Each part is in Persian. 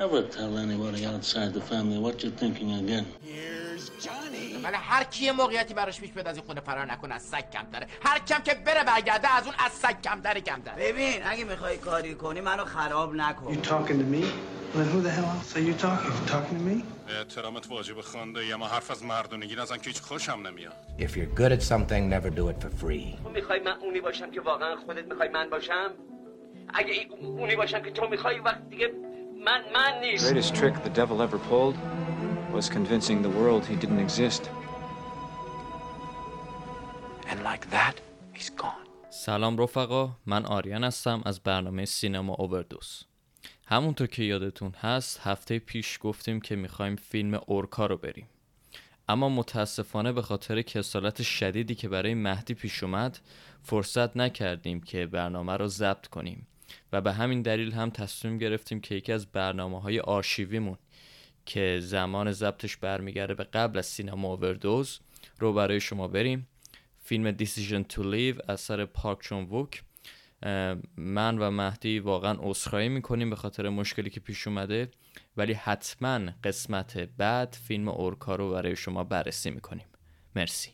Never tell anybody outside the family what you're thinking again. ولی هر کی موقعیتی براش پیش بیاد از این خونه فرار نکنه از سگ کم داره هر کم که بره برگرده از اون از سگ کم داره کم داره ببین اگه می‌خوای کاری کنی منو خراب نکن You talking to me? Then who the hell else are you talking? You talking to me? احترامت واجب خونده یا ما حرف از مردونگی نزن که هیچ خوشم نمیاد If you're good at something, never do it for free. تو می‌خوای من اونی باشم که واقعا خودت می‌خوای من باشم اگه اونی باشم که تو می‌خوای وقت دیگه من من نیست greatest trick the devil ever pulled was convincing the world he didn't exist. And like that, he's gone. سلام رفقا من آریان هستم از برنامه سینما اووردوس همونطور که یادتون هست هفته پیش گفتیم که می‌خوایم فیلم اورکا رو بریم اما متاسفانه به خاطر کسالت شدیدی که برای مهدی پیش اومد فرصت نکردیم که برنامه رو ضبط کنیم و به همین دلیل هم تصمیم گرفتیم که یکی از برنامه های آرشیویمون که زمان ضبطش برمیگرده به قبل از سینما اووردوز رو برای شما بریم. فیلم Decision to Live اثر پارک چون ووک من و مهدی واقعا عذرخواهی می‌کنیم به خاطر مشکلی که پیش اومده ولی حتما قسمت بعد فیلم اورکا رو برای شما بررسی می‌کنیم. مرسی.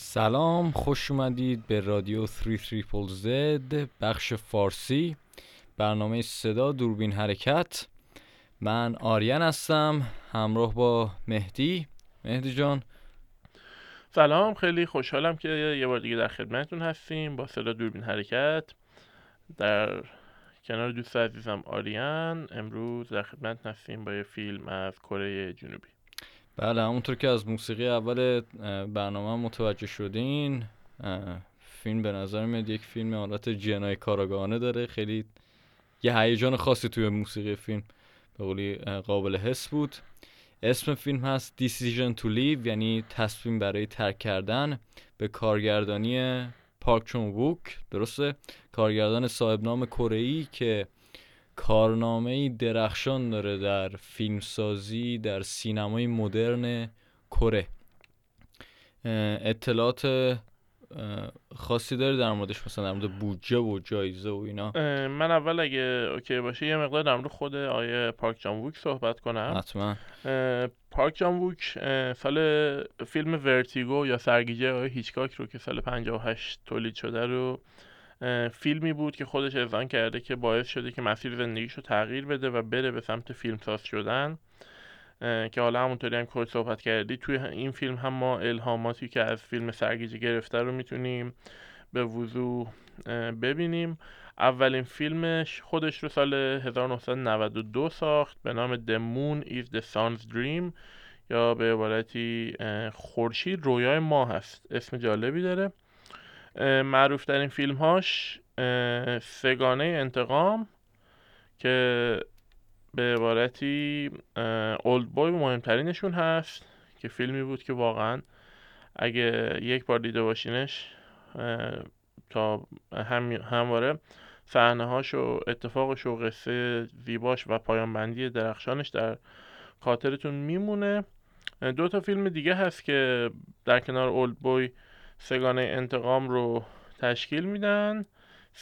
سلام خوش اومدید به رادیو 33 Z بخش فارسی برنامه صدا دوربین حرکت. من آریان هستم همراه با مهدی. مهدی جان. سلام خیلی خوشحالم که یه بار دیگه در خدمتتون هستیم با صدا دوربین حرکت. در کنار دوست عزیزم آریان امروز در خدمت هستیم با یه فیلم از کره جنوبی. بله همونطور که از موسیقی اول برنامه متوجه شدین فیلم به نظر میاد یک فیلم حالت جنای کاراگاهانه داره. خیلی یه هیجان خاصی توی موسیقی فیلم به قولی قابل حس بود. اسم فیلم هست Decision to Leave یعنی تصمیم برای ترک کردن به کارگردانی پارک چون ووک. درسته؟ کارگردان صاحب نام کره که کارنامه درخشان داره در فیلمسازی در سینمای مدرن کره. اطلاعات خاصی داره در موردش؟ مثلا در مورد بودجه و جایزه و اینا؟ من اول اگه OK باشه یه مقدار در مورد خود آقای پارک جان ووک صحبت کنم. حتما. پارک جان ووک سال فیلم Vertigo یا سرگیجه آقای هیچکاک رو که سال 58 تولید شده رو فیلمی بود که خودش اذعان کرده که باعث شده که مسیر زندگیش رو تغییر بده و بره به سمت فیلمساز شدن. که حالا همونطوری هم که صحبت کردی توی این فیلم هم ما الهاماتی که از فیلم سرگیجه گرفته رو می‌تونیم به وضوح ببینیم. اولین فیلمش خودش رو سال 1992 ساخت به نام The Moon is the Sun's Dream یا به عبارتی خورشید رویای ما هست اسم جالبی داره. معروف ترین فیلم هاش سگانه انتقام که به عبارتی اولد بوی مهمترینشون هست که فیلمی بود که واقعا اگه یک بار دیده باشینش تا هم همواره صحنه هاش و اتفاقش و قصه زیباش و پایان بندی درخشانش در خاطرتون میمونه. دو تا فیلم دیگه هست که در کنار اولد بوی سگانه انتقام رو تشکیل میدن.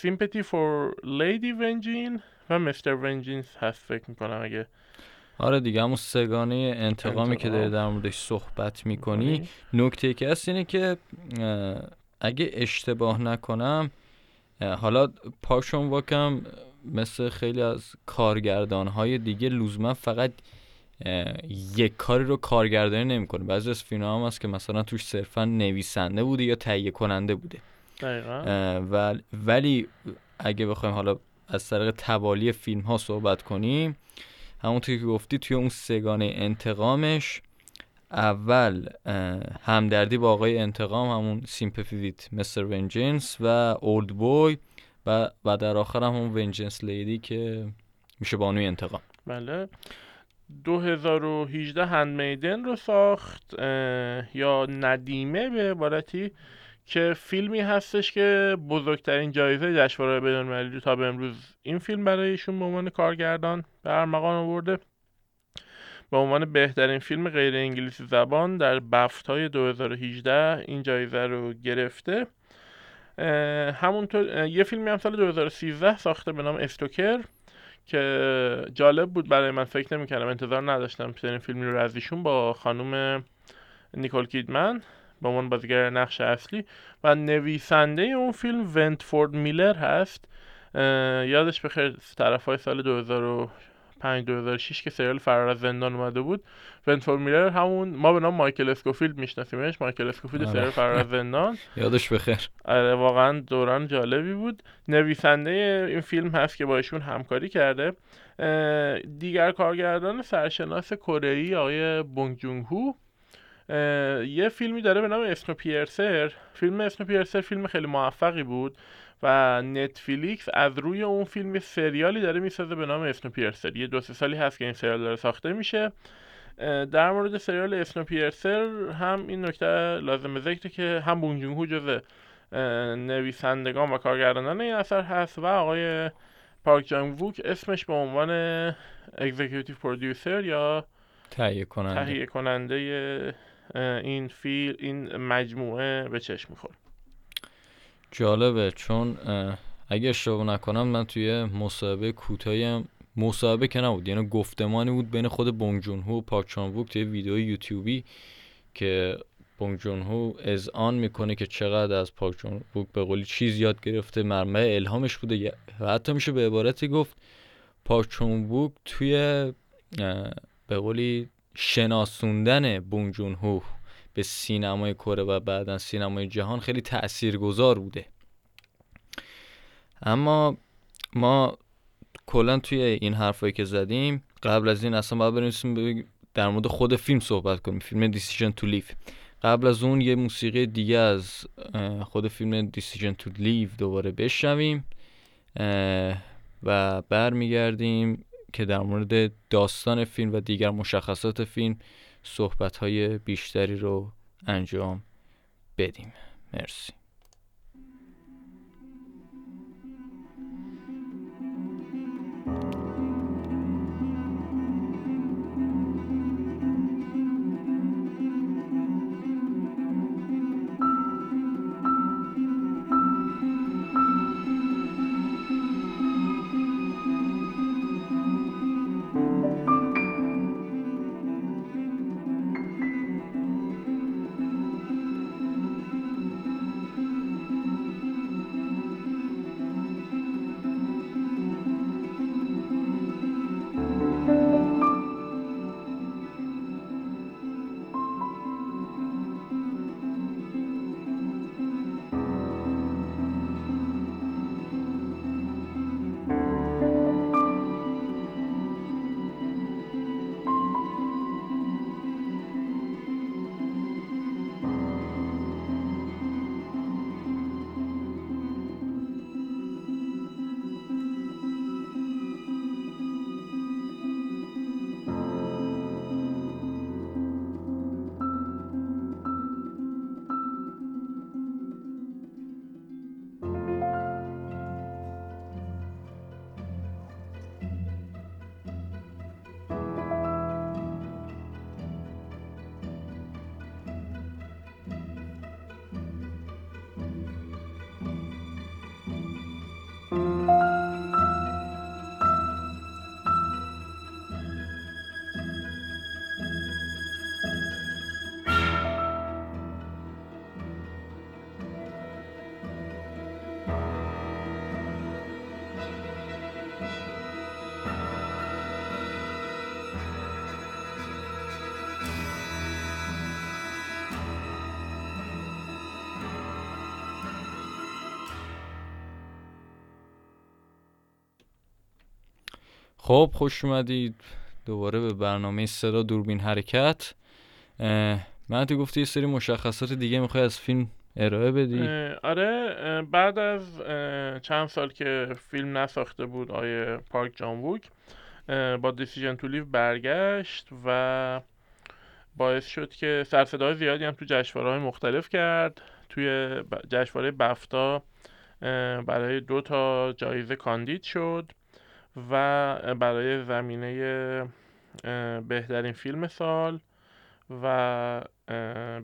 Sympathy for Lady Vengeance و مستر ونجینز هست فکر می‌کنم اگه آره دیگه همون سگانه انتقامی که داری انتقام. در موردش صحبت می‌کنی. نکته که هست اینه که اگه اشتباه نکنم حالا پاشون واکم مثل خیلی از کارگردان های دیگه لزوما فقط یک کاری رو کارگردانی نمی‌کنه. بعضی از فیلم هم هست که مثلا توش صرفا نویسنده بوده یا تهیه کننده بوده. ول- ولی اگه بخوایم حالا از طریق توالی فیلم ها صحبت کنیم همونطور که گفتی توی اون سگانه انتقامش اول همدردی با آقای انتقام همون سیمپفی ویت مستر ونجنس و اولد بوی و, و در آخر هم همون ونجنس لیدی که میشه بانوی انتقام. بله. 2018 هندمیدن رو ساخت یا ندیمه به عبارتی که فیلمی هستش که بزرگترین جایزه جشنواره بین‌المللی تا به امروز این فیلم برایشون به عنوان کارگردان به ارمغان آورده. به عنوان بهترین فیلم غیر انگلیسی زبان در بفت های 2018 این جایزه رو گرفته. همونطور یه فیلمی هم سال 2013 ساخته به نام استوکر که جالب بود برای من فکر نمی‌کردم انتظار نداشتم چنین فیلمی رو از ایشون با خانم نیکول کیدمن به عنوان بازیگر نقش اصلی و نویسنده اون فیلم ونتورث میلر هست. یادش بخیر طرف های سال 2005 2006 که سریال فرار از زندان اومده بود. ونتورث میلر همون ما به نام مایکل اسکوفیلد میشناسیمش. مایکل اسکوفیلد آره. سریال فرار از زندان. یادش بخیر. آره واقعا دوران جالبی بود. نویسنده این فیلم هست که با ایشون همکاری کرده. دیگر کارگردان سرشناس کره ای آقای بونگ جونگ هو. یه فیلمی داره به نام اسنو پیرسر. فیلم اسنو پیرسر فیلم خیلی موفقی بود و نتفلیکس از روی اون فیلم سریالی داره می‌سازه به نام اسنو پیرسر. یه دو سه سالی هست که این سریال داره ساخته میشه. در مورد سریال اسنو پیرسر هم این نکته لازم ذکره که هم بونگ جونگ هو جزو اه، نویسندگان و کارگردانان این اثر هست و آقای پارک چان ووک اسمش به عنوان executive producer یا تهیه کننده تهیه کننده این فیلم این مجموعه به چشم می‌خوره. جالبه چون اگه اشتباه نکنم من توی مصاحبه کوتاهی هم مصاحبه که نبود یعنی گفتمانی بود بین خود بونگ جون هو و پارک چان توی ویدیو یوتیوبی که بونگ جون هو اذعان می‌کنه که چقدر از پارک چان به قولی چیز یاد گرفته مرمه الهامش بوده. و حتی میشه به عبارتی گفت پاک چون توی به قولی شناسوندن بونگ جون هو به سینمای کره و بعدا سینمای جهان خیلی تاثیرگذار بوده. اما ما کلا توی این حرفایی که زدیم قبل از این اصلا باید بریم در مورد خود فیلم صحبت کنیم فیلم دیسیژن تو لیف قبل از اون یه موسیقی دیگه از خود فیلم دیسیژن تو لیف دوباره بشنویم و برمیگردیم که در مورد داستان فیلم و دیگر مشخصات فیلم صحبت های بیشتری رو انجام بدیم. مرسی. خب خوش اومدید. دوباره به برنامه صدا دوربین حرکت. من تو گفتی یه سری مشخصات دیگه می‌خوای از فیلم ارائه بدی؟ آره بعد از چند سال که فیلم نساخته بود آیه پارک جان ووک با دیسیژن تو لیو برگشت و باعث شد که سرصداهای زیادی هم تو جشنواره‌های مختلف کرد. توی جشنواره بفتا برای دو تا جایزه کاندید شد. و برای زمینه بهترین فیلم سال و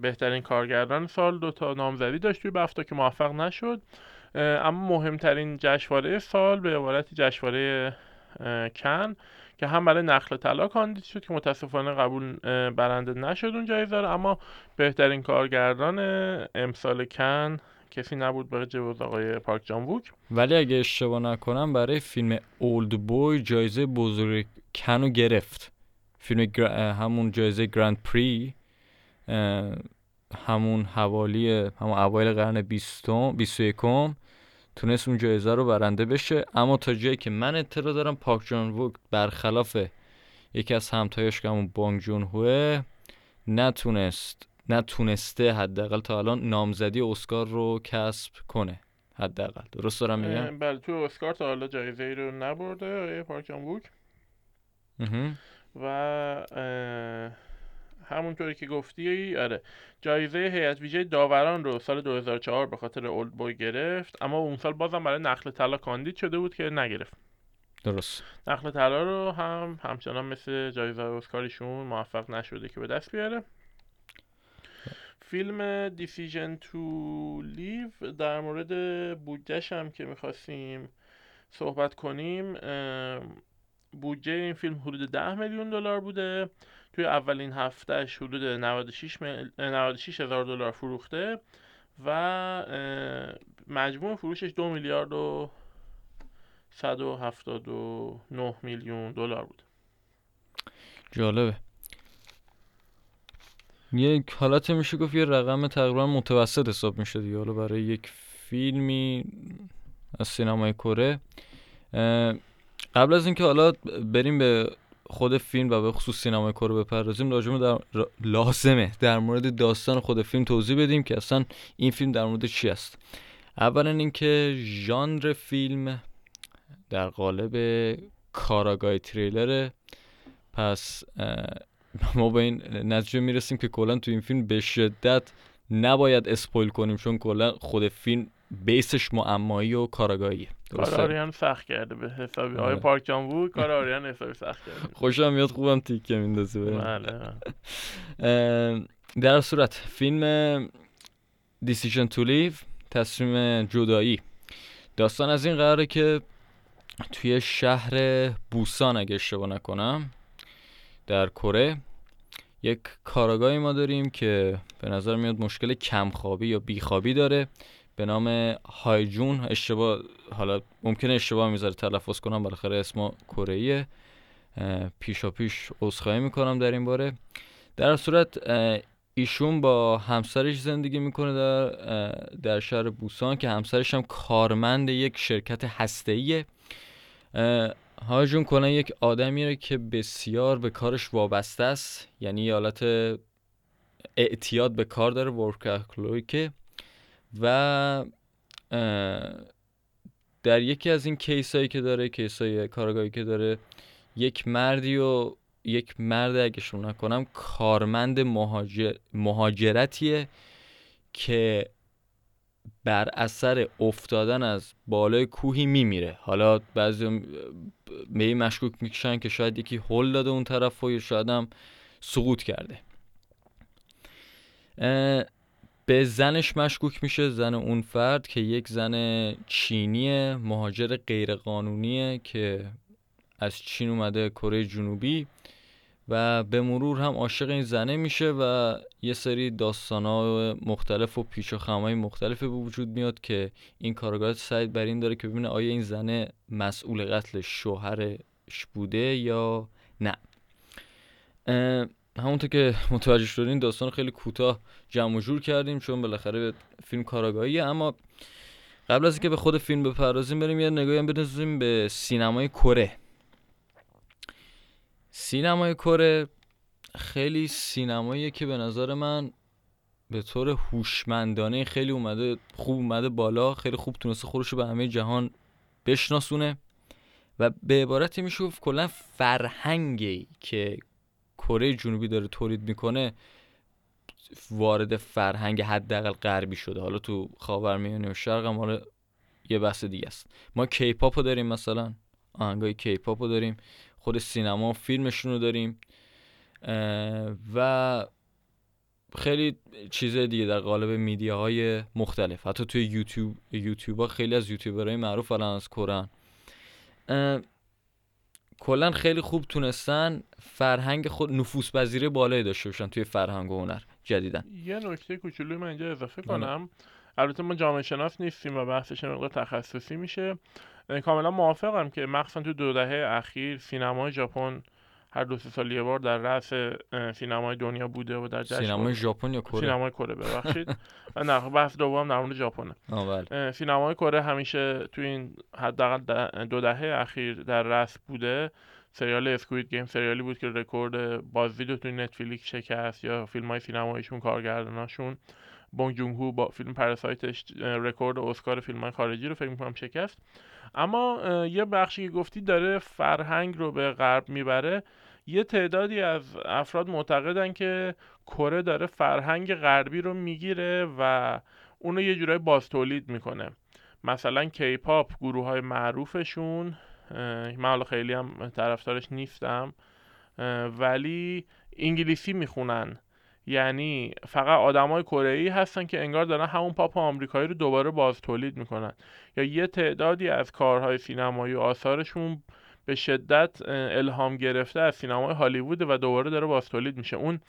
بهترین کارگردان سال دو تا نامزدی داشت توی بفتا که موفق نشد. اما مهمترین جشنواره سال به عبارتی جشنواره کن که هم برای نخل طلا کاندید شد که متاسفانه قبول برنده نشد اون جایزه اما بهترین کارگردان امسال کن کسی نبود به جز آقای پارک جان ووک ولی اگه اشتباه نکنم برای فیلم اولد بوی جایزه بزرگ کنو گرفت. فیلم همون جایزه گرند پری همون حوالی همون اوایل قرن بیستم بیست و یکم تونست اون جایزه رو برنده بشه. اما تا جایی که من اطلاع دارم پاک جان ووک برخلاف یکی از همتایش که همون بانگ جون هوه نتونست نتونسته حداقل تا الان نامزدی اسکار رو کسب کنه. حداقل. درست دارم میگم؟ بله تو اسکار تا حالا جایزه ای رو نبرده آقای پارک جان ووک مهم. و همونطوری که گفتی آره. جایزه هیئت ویژه داوران رو سال 2004 به خاطر اولد بوی گرفت اما اون سال بازم برای نخل طلا کاندید شده بود که نگرفت. درست. نخل طلا رو هم همچنان مثل جایزه اسکاریشون موفق نشده که به دست بیاره. فیلم دیسیژن تو لیو در مورد بودجهش هم که می‌خواستیم صحبت کنیم بودجه این فیلم حدود 10 میلیون دلار بوده. توی اولین هفتهش حدود 96 مل... 96 هزار دلار فروخته و مجموع فروشش دو میلیارد و 179 میلیون دلار بود. جالبه. یک حالت میشه گفت یه رقم تقریبا متوسط حساب میشه دیگه. حالا برای یک فیلمی از سینمای کره. قبل از اینکه حالا بریم به خود فیلم و به خصوص سینمای کره بپردازیم لازمه در لازمه در مورد داستان خود فیلم توضیح بدیم که اصلا این فیلم در مورد چی است. اولا اینکه ژانر فیلم در قالب کاراگای تریلره. پس ما به این نتیجه می‌رسیم که کلا تو این فیلم به شدت نباید اسپویل کنیم چون کلا خود فیلم بیسش معمایی و کاراگاهیه کار آریان سخت کرده به حسابی آره. پارک جان وو کار آریان حسابی سخت کرده خوشم میاد خوبم تیکه میندازه. بله بله. در صورت فیلم دیسیژن تو لیو تصمیم جدایی داستان از این قراره که توی شهر بوسان اگه اشتباه نکنم در کره یک کاراگاهی ما داریم که به نظر میاد مشکل کمخوابی یا بیخوابی داره. به نام هایجون اشتباه حالا ممکنه اشتباه می‌ذاره تلفظ کنم بالاخره اسم کره پیشا پیش عذرخواهی می‌کنم در این باره. در صورت ایشون با همسرش زندگی می‌کنه در در شهر بوسان که همسرش هم کارمند یک شرکت هسته‌ایه. هاجون کلا یک آدمیه که بسیار به کارش وابسته است یعنی حالت اعتیاد به کار داره ورکاهولیکه و در یکی از این کیس هایی که داره کیس های کارگاهی که داره یک مردی و یک مرد اگه شما نکنم کارمند مهاجر مهاجرتیه که بر اثر افتادن از بالای کوهی میمیره. حالا بعضی به این مشکوک می‌کشن که شاید یکی هل داده اون طرف و شاید هم سقوط کرده. به زنش مشکوک میشه زن اون فرد که یک زن چینی مهاجر غیرقانونیه که از چین اومده کره جنوبی. و به مرور هم عاشق این زنه میشه و یه سری داستانها مختلف و پیچ و خمهای مختلفی به وجود میاد که این کارگاه سعی بر این داره که ببینه آیا این زنه مسئول قتل شوهرش بوده یا نه. همونطور که متوجه شدین داستان خیلی کوتاه جمع و جور کردیم چون بالاخره فیلم کاراگاهیه. اما قبل از اینکه به خود فیلم بپردازیم بریم یه نگاهی بندازیم به سینمای کره. سینمای کره خیلی سینماییه که به نظر من به طور هوشمندانه خیلی اومده خوب اومده بالا خیلی خوب تونسته خودش رو به همه جهان بشناسونه و به عبارتی میشه گفت کلا فرهنگی که کره جنوبی داره تولید می‌کنه وارد فرهنگ حداقل غربی شده. حالا تو خاورمیانه و شرق هم حالا یه بحث دیگه است. ما کیپاپ داریم مثلا. آهنگای کیپاپ داریم. خود سینما فیلمشون رو داریم. و خیلی چیز دیگه در قالب میدیاهای مختلف. حتی توی یوتیوب یوتیوب ها خیلی از یوتیوبرهای معروف الان از کرن کلا خیلی خوب تونستن فرهنگ خود نفوذ پذیری بالایی داشته باشن توی فرهنگ و هنر جدیدن یه نکته کوچولوی من اینجا اضافه بله. کنم. البته ما جامعه شناس نیستیم و بحثش مقدار تخصصی میشه. کاملا موافقم که مخصوصا تو دو دهه اخیر سینمای ژاپن هر دو سه سال یه بار در رأس سینمای دنیا بوده و در جشن سینمای ژاپن یا کره؟ سینمای کره ببخشید. نه بحث دوم در مورد ژاپنه آه بله. سینمای کره همیشه تو این حداقل دو دهه اخیر در رأس بوده. سریال Squid Game سریالی بود که رکورد بازدید توی نتفلیکس شکست یا فیلم های سینماییشون کارگرداناشون. بونگ جونگ هو با فیلم پراسایتش اه، رکورد اسکار فیلم خارجی رو فکر می‌کنم شکست. اما یه بخشی که گفتی داره فرهنگ رو به غرب می‌بره. یه تعدادی از افراد معتقدن که کره داره فرهنگ غربی رو می‌گیره و اونو یه جورایی باز تولید می‌کنه. مثلا کیپاپ گروه های معروفشون من حالا خیلی هم طرفدارش نیستم ولی انگلیسی می‌خونن. یعنی فقط آدمای کره ای هستن که انگار دارن همون پاپ آمریکایی رو دوباره باز تولید می‌کنن. یا یه تعدادی از کارهای سینمایی و آثارشون به شدت الهام گرفته از سینمای هالیوود و دوباره داره باز تولید میشه. اون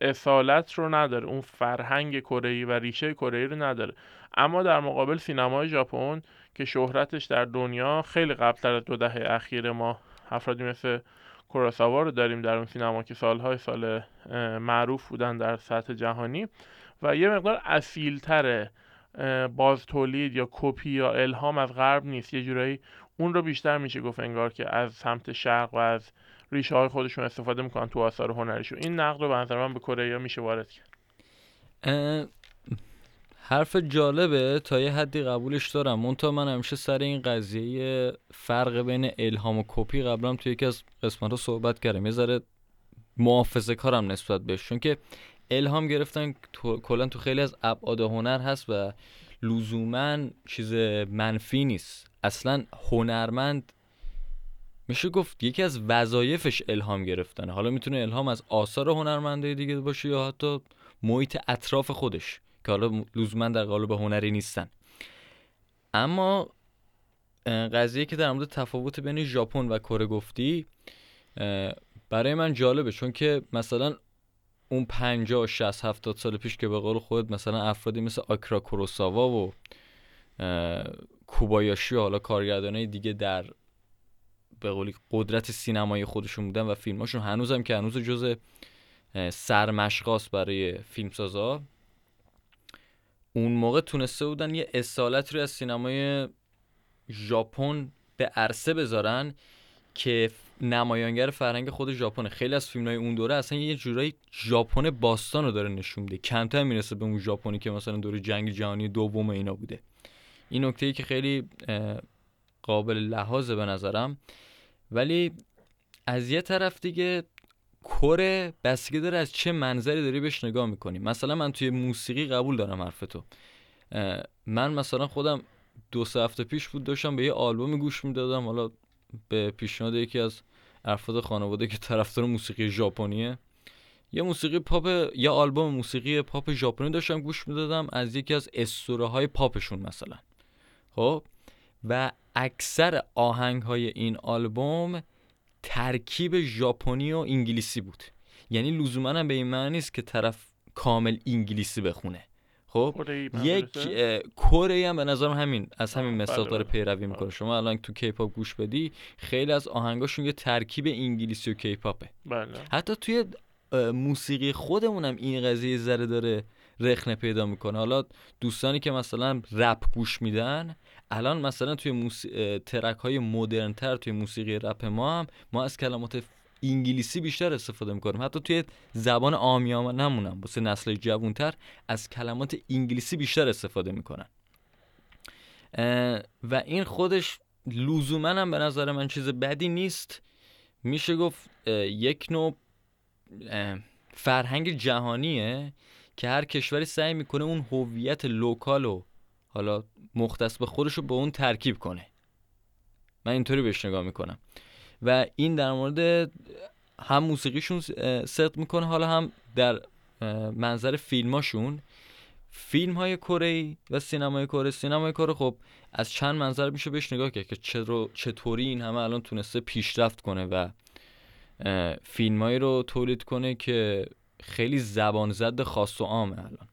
اصالت رو نداره اون فرهنگ کره و ریشه کره رو نداره. اما در مقابل سینمای ژاپن که شهرتش در دنیا خیلی قبلتر از دو دهه اخیر ما افرادی مثل کوراساوا رو داریم در اون سینما که سالهای سال معروف بودن در سطح جهانی و یه مقدار اصیلتره اه، باز تولید یا کپی یا الهام از غرب نیست. یه جورایی اون رو بیشتر میشه گفت انگار که از سمت شرق و از ریشه های خودشون استفاده می‌کنن تو آثار هنریشون. این نقد رو به نظر من به کره میشه وارد کرد. حرف جالبه تا یه حدی قبولش دارم. منتها من همیشه سر این قضیه فرق بین الهام و کپی قبلا توی یکی از قسمت ها صحبت کردم. یه ذره محافظه کارم نسبت بهش. چون که الهام گرفتن تو کلا تو خیلی از ابعاد هنر هست و لزوما چیز منفی نیست. اصلا هنرمند میشه گفت یکی از وظایفش الهام گرفتنه. حالا می‌تونه الهام از آثار هنرمنده دیگه باشه یا حتی محیط اطراف خودش. که حالا لزوما در قالب هنری نیستن. اما قضیه که در مورد تفاوت بین ژاپن و کره گفتی برای من جالبه. چون که مثلا اون 50 60 70 سال پیش که به قول خود مثلا افرادی مثل آکرا کوروساوا و کوبایاشی و حالا کارگردانای دیگه در به قولی قدرت سینمایی خودشون بودن و فیلماشون هنوزم که هنوز جز سرمشقاست برای فیلمسازا اون موقع تونسته بودن یه اصالت رو از سینمای ژاپن به عرصه بذارن که نمایانگر فرهنگ خود ژاپنه. خیلی از فیلم‌های اون دوره اصلا یه جورایی ژاپن باستان رو داره نشون میده. کمتر می‌رسه به اون ژاپنی که مثلا دوره جنگ جهانی دوم اینا بوده. این نکته ای که خیلی قابل لحاظه به نظرم. ولی از یه طرف دیگه کره بستگی داره از چه منظری داری بهش نگاه می‌کنی؟ مثلا من توی موسیقی قبول دارم حرفتو. اه، من مثلا خودم دو سه هفته پیش بود داشتم به یه آلبومی گوش می‌دادم حالا به پیشنهاد یکی از افراد خانواده که طرفدار موسیقی ژاپنیه. یه موسیقی پاپ یه آلبوم موسیقی پاپ ژاپنی داشتم گوش می‌دادم از یکی از اسطوره های پاپشون مثلا. خب؟ و اکثر آهنگ های این آلبوم ترکیب ژاپنی و انگلیسی بود. یعنی لزوما هم به این معنی نیست که طرف کامل انگلیسی بخونه. خب یک کره هم به نظرم همین از همین مثال بله، داره بله. پیروی می‌کنه. شما الان تو کیپاپ گوش بدی خیلی از آهنگاشون یه ترکیب انگلیسی و کیپاپه بله. حتی توی موسیقی خودمونم این قضیه ذره داره رخنه پیدا می‌کنه. حالا دوستانی که مثلا رپ گوش میدن الان مثلا توی موسی... ترک های مدرن تر توی موسیقی رپ ما هم ما از کلمات انگلیسی بیشتر استفاده می‌کنیم. حتی توی زبان آمیانمونم واسه نسل جوانتر از کلمات انگلیسی بیشتر استفاده می‌کنن. و این خودش لزوما هم به نظر من چیز بدی نیست. میشه گفت یک نوع فرهنگ جهانیه که هر کشوری سعی می‌کنه اون هویت لوکال و حالا مختص به خودش رو به اون ترکیب کنه. من اینطوری بهش نگاه می‌کنم. و این در مورد هم موسیقیشون صدق می‌کنه حالا هم در منظر فیلماشون. فیلم های کره و سینمای کره. سینمای کره خب از چند منظر میشه بهش نگاه کرد که چطوری این همه الان تونسته پیشرفت کنه و فیلمایی رو تولید کنه که خیلی زبان زد خاص و عامه الان.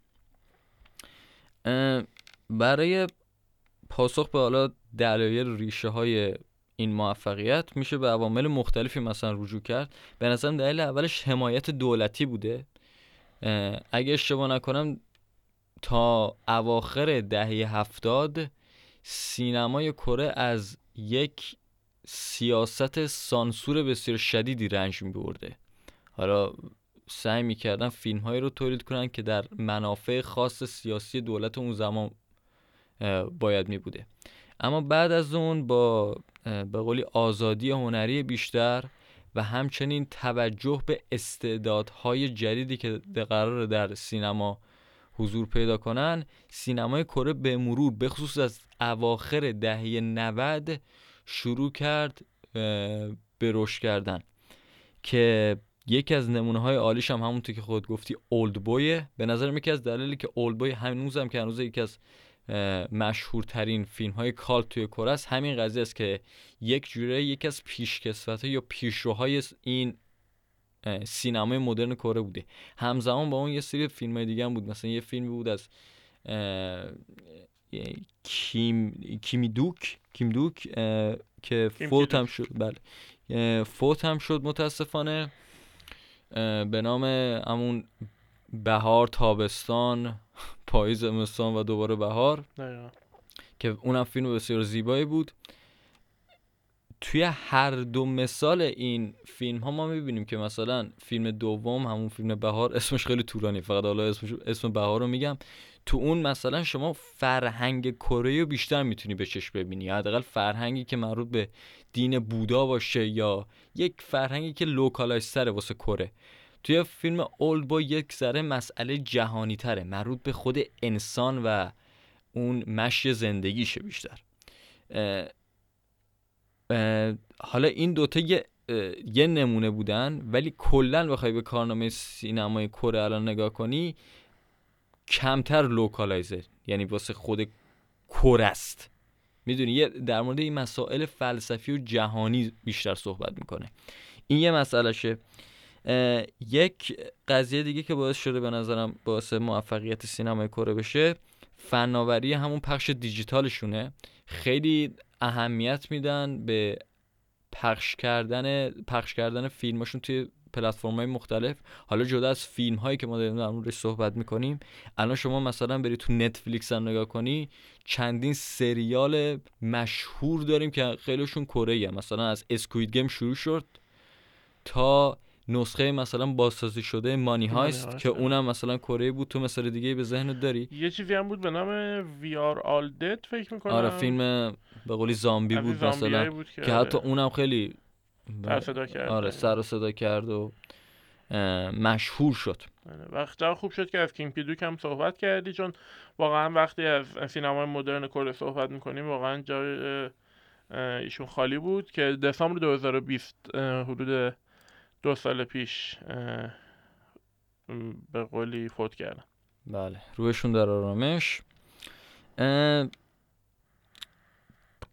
برای پاسخ به حالا دلایل ریشه های این موفقیت میشه به عوامل مختلفی مثلا رجوع کرد. به نظرم دلیل اولش حمایت دولتی بوده. اگه اشتباه نکنم تا اواخر دهه هفتاد سینمای کره از یک سیاست سانسور بسیار شدیدی رنج می برده حالا سعی می‌کردن فیلم هایی رو تولید کنن که در منافع خاص سیاسی دولت اون زمان باید می بوده اما بعد از اون با به قولی آزادی هنری بیشتر و همچنین توجه به استعدادهای جدیدی که قرار در سینما حضور پیدا کنن سینمای کره به مرور به خصوص از اواخر دهه 90 شروع کرد به رشد کردن. که یکی از نمونه های عالیش هم همونطور که خود گفتی اولد بویه به نظر یکی از دلایلی که اولد بوی هنوز هم که هنوز یکی از مشهورترین فیلم های کال توی کره است. همین قضیه است که یک جوره یکی از پیشکسوت یا پیشروهای این سینمای مدرن کره بوده. همزمان با اون یه سری فیلم های دیگه هم بود. مثلا یه فیلمی بود از کیم کیمی دوک کیم دوک که فوت هم شد. بله. فوت هم شد متاسفانه. به نام همون بهار تابستان. پاییز زمستان و دوباره بهار. که اونم فیلم بسیار زیبایی بود. توی هر دو مثال این فیلم ها ما می‌بینیم که مثلا فیلم دوم همون فیلم بهار اسمش خیلی طولانی فقط حالا اسمش اسم بهار رو میگم. تو اون مثلا شما فرهنگ کره رو بیشتر می‌تونی به چشم ببینی. حداقل فرهنگی که مربوط به دین بودا باشه یا یک فرهنگی که localize واسه کره. توی فیلم Oldboy یک ذره مسئله جهانی تره مربوط به خود انسان و اون مشی زندگیشه بیشتر. حالا این دوتا یه, یه نمونه بودن ولی کلا بخوای به کارنامه سینمای کره الان نگاه کنی کمتر localize ه یعنی واسه خود کره است. می‌دونی؟ یه در مورد این مسائل فلسفی و جهانی بیشتر صحبت می‌کنه. این یه مسئلهشه. یک قضیه دیگه که باعث شده به نظرم باعث موفقیت سینمای کره بشه. فناوری همون پخش دیجیتالشونه. خیلی اهمیت میدن به پخش کردن پخش کردن فیلماشون توی پلتفرم های مختلف. حالا جدا از فیلم هایی که ما داریم در موردش صحبت می‌کنیم الان شما مثلا بری تو نتفلیکس هم نگاه کنی چندین سریال مشهور داریم که خیلیشون کره مثلا از اسکوید گیم شروع شد تا نسخه مثلا بازسازی شده مانی هایست که اونم مثلا کره بود تو مثلا دیگه به ذهنت داری؟ یه چیزی هم بود به نام وی آر آل دد فکر می‌کنم. آره فیلم به قولی زامبی بود مثلا. بود که, که حتی اونم خیلی سر صدا کرد. آره سر و صدا کرد و مشهور شد. آره، وقتا خوب شد که از کینگ پیدوک هم صحبت کردی چون واقعا وقتی از سینمای مدرن کره صحبت می‌کنیم واقعا جای ایشون خالی بود که دسامبر 2020 حدود دو سال پیش به قولی فوت کردن بله روشون در آرامش.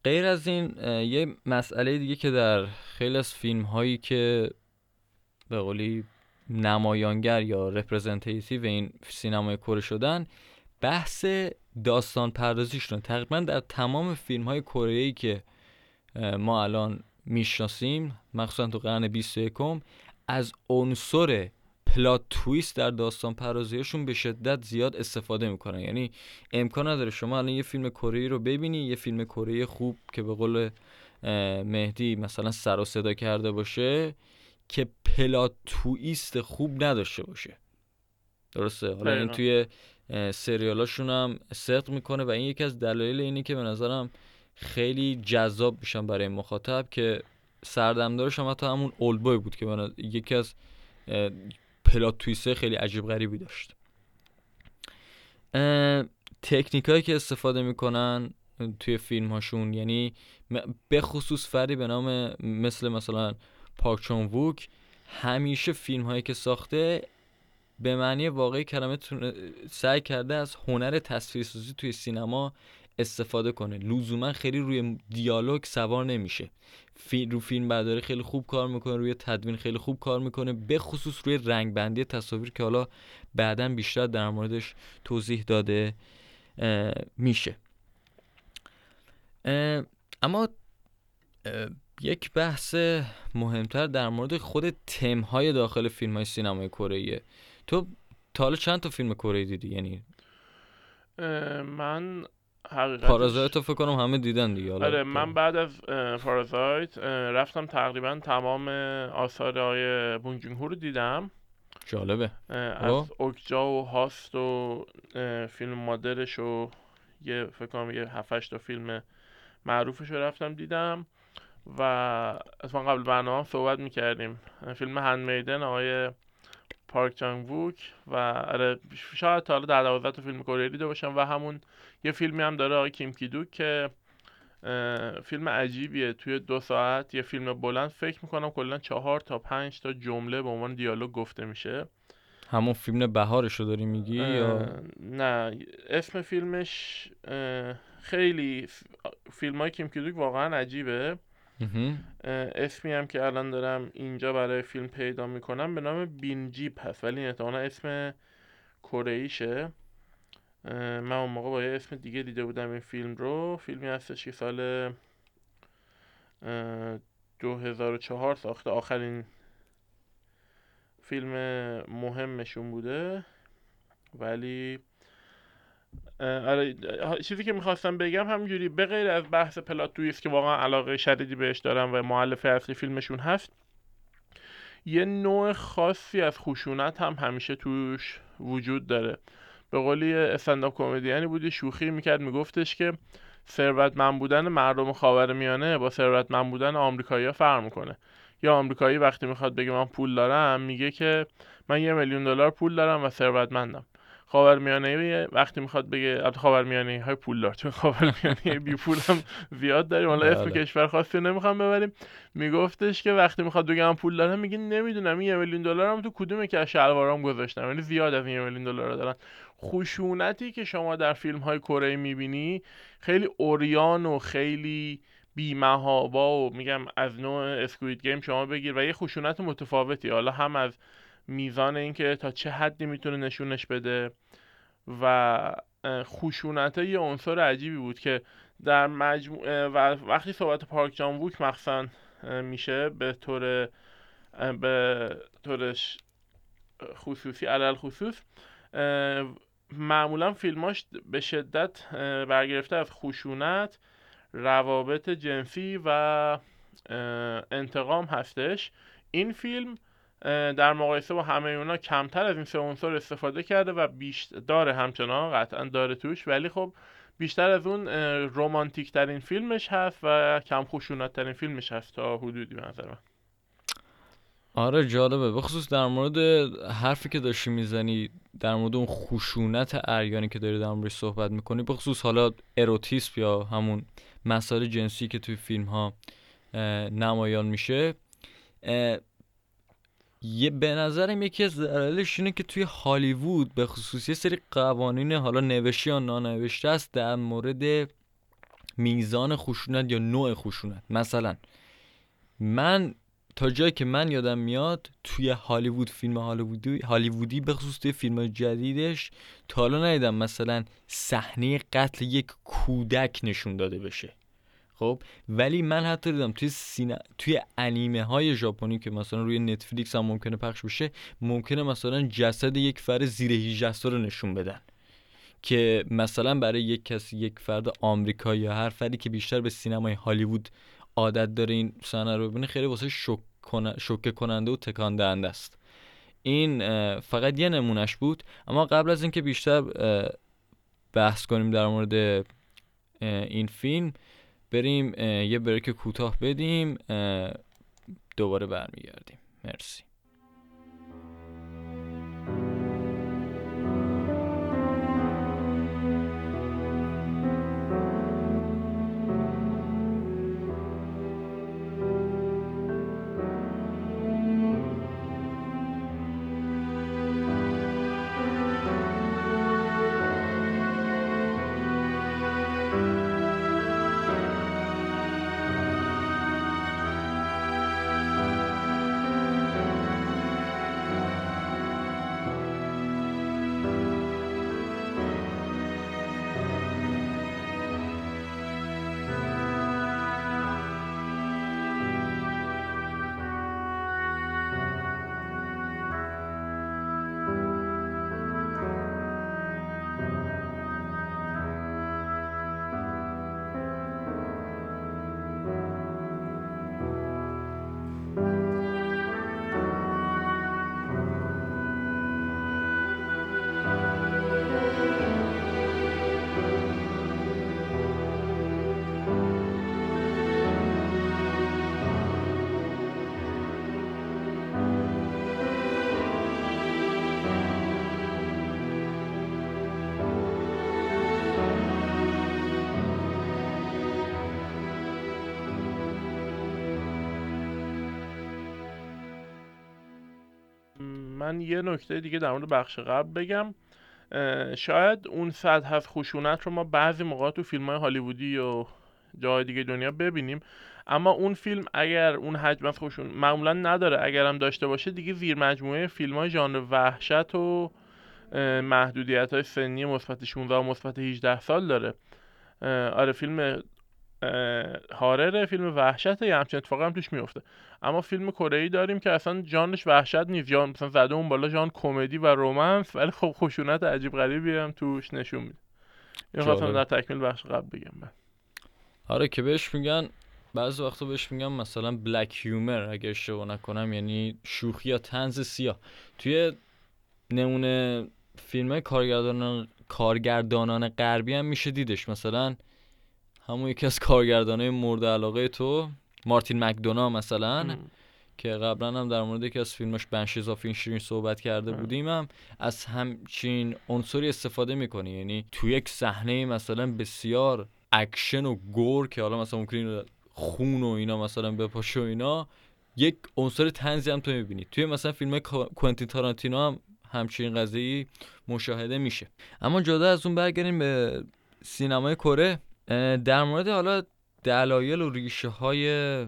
غیر از این یه مسئله دیگه که در خیلی از فیلم هایی که به قولی نمایانگر یا representative این سینمای کره شدن بحث داستان پردازیشون تقریبا در تمام فیلم های کره که ما الان می‌شناسیم مخصوصا تو قرن 21 از عنصر plot twist در داستان پردازیشون به شدت زیاد استفاده می‌کنن. یعنی امکان نداره شما الان یه فیلم کره رو ببینی یه فیلم کره خوب که به قول مهدی مثلا سر و صدا کرده باشه که پلات تویست خوب نداشته باشه. درسته؟ حالا این توی سریالاشون هم صدق می‌کنه و این یکی از دلایل اینه که به نظرم خیلی جذاب میشن برای مخاطب که سردمدارش هم حتی همون اولبوی بود که من یکی از پلات تویسه خیلی عجیب غریبی داشت. تکنیک هایی که استفاده می‌کنن توی فیلم هاشون یعنی به خصوص فردی به نام مثل مثلا پاک چون ووک همیشه فیلم هایی که ساخته به معنی واقعی کلمه سعی کرده از هنر تصویرسازی توی سینما استفاده کنه. لزوما خیلی روی دیالوگ سوار نمیشه. فی... رو فیلم برداری خیلی خوب کار می‌کنه روی تدوین خیلی خوب کار می‌کنه به خصوص روی رنگ بندی تصاویر که حالا بعدا بیشتر در موردش توضیح داده میشه. اما اه، یک بحث مهمتر در مورد خود تمهای داخل فیلم های سینمای کره. تو تا حالا چند تا فیلم کره دیدی؟ یعنی من حقیقتش. پارازایت رو فکر کنم همه دیدن دیگه حالا آره من بعد از پارازایت رفتم تقریبا تمام آثار آقای بون جون هو رو دیدم. جالبه. خب. از اوکجا و هاست و فیلم مادرش و یه فکر کنم یه هفتش تا فیلم معروفش رو رفتم دیدم. و از من قبل برنامه صحبت می‌کردیم. فیلم هندمیدن آقای پارک چانگ ووک و آره شاید تا حالا در دوازده تا فیلم کره دیده باشم و همون یه فیلمی هم داره آقای کیم کیدوک که فیلم عجیبیه. توی دو ساعت یه فیلم بلند فکر می‌کنم کلا چهار تا پنج تا جمله به عنوان دیالوگ گفته میشه. همون فیلم بهارش رو داری میگی یا؟ نه اسم فیلمش خیلی فیلم های کیم کیدوک واقعا عجیبه. اسمی هم که الان دارم اینجا برای فیلم پیدا می‌کنم به نام بین جیپ هست ولی این احتمالا اسم کره ایشه. من اون موقع با یه اسم دیگه دیده بودم این فیلم رو. فیلمی هستش که سال اه، 2004 ساخته آخرین فیلم مهمشون بوده. ولی آره چیزی که می‌خواستم بگم همینجوری به غیر از بحث پلات تویست که واقعا علاقه شدیدی بهش دارم و معلف اصلی فیلمشون هست یه نوع خاصی از خشونت هم همیشه توش وجود داره. به قولی استنداپ کمدیانی بودی شوخی می‌کرد میگفتش که ثروتمند بودن مردم خاورمیانه با ثروتمند بودن آمریکایی‌ها فرق می‌کنه. یا آمریکایی وقتی می‌خواد بگه من پول دارم میگه که من یه میلیون دلار پول دارم و ثروتمندم. خاورمیانه وقتی می‌خواد بگه البته خاورمیانه های پول دار چون خاورمیانه بی پول هم زیاد داریم. حالا اسم بله. کشور خاصی نمی‌خوام ببریم. میگفتش که وقتی می‌خواد بگه من پول دارم میگه نمی‌دونم این یه میلیون دلارم تو کدوم که از شلوارام گذاشتم. یعنی زیاد از این یه میلیون دلار دارن. خشونتی که شما در فیلم های کره می‌بینی خیلی اوریان و خیلی بیمهابا و میگم از نوع اسکوید گیم شما بگیر و یه خشونت متفاوتی. حالا هم از میزان اینکه تا چه حدی می‌تونه نشونش بده و خشونت یه عنصر عجیبی بود که در مجموع و وقتی صحبت پارک جان ووک اه، میشه به طور به طور ش- خصوصی علل خصوص معمولا فیلماش به شدت برگرفته از خشونت روابط جنسی و انتقام هستش. این فیلم در مقایسه با همه اونا کمتر از این سه عنصر استفاده کرده و بیشتر داره همچنان قطعا داره توش. ولی خب بیشتر از اون اه، رمانتیک ترین فیلمش هست و کم خشونت ترین فیلمش هست تا حدودی به نظر من. آره جالبه. بخصوص در مورد حرفی که داشتی می‌زنی در مورد اون خشونت اریانی که داری در موردش صحبت می‌کنی بخصوص حالا اروتیسم یا همون مسائل جنسی که توی فیلم ها نمایان میشه یه به نظرم یکی از دلایلش اینه که توی هالیوود به خصوص یه سری قوانین حالا نوشته یا نانوشته است در مورد میزان خشونت یا نوع خشونت. مثلا من تا جایی که من یادم میاد توی هالیوود فیلم هالیوودی هالیوودی به خصوص توی فیلم جدیدش تا حالا ندیدم مثلا صحنه قتل یک کودک نشون داده بشه. خب ولی من حتی دیدم توی سینا... توی انیمه های ژاپنی که مثلا روی نتفلیکس هم ممکنه پخش بشه ممکنه مثلا جسد یک فرد زیر 18 سال رو نشون بدن. که مثلا برای یک کسی یک فرد آمریکایی یا هر فردی که بیشتر به سینمای هالیوود عادت داره این صحنه رو ببینه خیلی واسه شوکه کننده و تکان دهنده است. این فقط یه نمونهش بود اما قبل از اینکه بیشتر بحث کنیم در مورد این فیلم بریم یه بریک کوتاه بدیم دوباره برمیگردیم. مرسی. من یه نکته دیگه در مورد بخش قبل بگم. شاید اون سطح از خشونت رو ما بعضی موقع تو فیلم های هالیوودی و جای دیگه دنیا ببینیم. اما اون فیلم اگر اون حجم از خشون معمولا نداره اگر هم داشته باشه دیگه زیر مجموعه فیلم های ژانر وحشت و محدودیت های سنی مثبت 16 و مثبت 18 سال داره. آره فیلم اه، هارره فیلم وحشت یه همچین اتفاقی هم توش میفته. اما فیلم کره ای داریم که اصلا جانش وحشت نیست. جان مثلا زده اون بالا جان کمدی و رومنس ولی خب خشونت عجیب غریبی هم توش نشون میده. این خواستم. در تکمیل بخش قبل بگم من. آره که بهش میگن بعضی وقتا بهش میگن مثلا بلک هیومر اگه اشتباه نکنم یعنی شوخی یا تنز سیاه. توی نمونه فیلم کارگردانان کارگردانان غربی هم میشه دیدش. مثلا همون یکی از کارگردانای مورد علاقه تو مارتین مکدونا مثلا که قبلا هم در مورد یکی از فیلماش Banshees of Inisherin صحبت کرده بودیم هم از همچین عنصری استفاده می‌کنه یعنی تو یک صحنه مثلا بسیار اکشن و gore که حالا مثلا ممکنه خون و اینا مثلا بپاشه و اینا یک عنصر طنزی هم تو می‌بینی. توی مثلا فیلم کوئنتین تارانتینو هم همچین قضیه مشاهده میشه. اما جدا از اون برگردیم به سینمای کره. در مورد حالا دلایل و ریشه های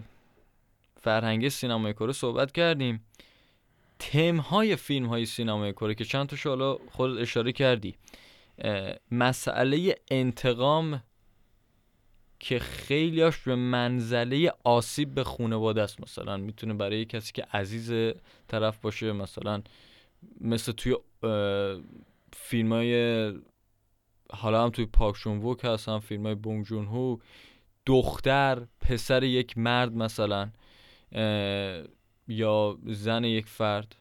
فرهنگی سینمای کره صحبت کردیم. تم های فیلم های سینمای کره که چند تاشو حالا خود اشاره کردی. مسئله انتقام که خیلیاش به منزله آسیب به خانواده است. مثلا می‌تونه برای کسی که عزیز طرف باشه مثلا مثل توی فیلم های حالا هم توی پاک شون ووک هستن فیلم های بونگ جون هو دختر پسر یک مرد مثلا یا زن یک فرد.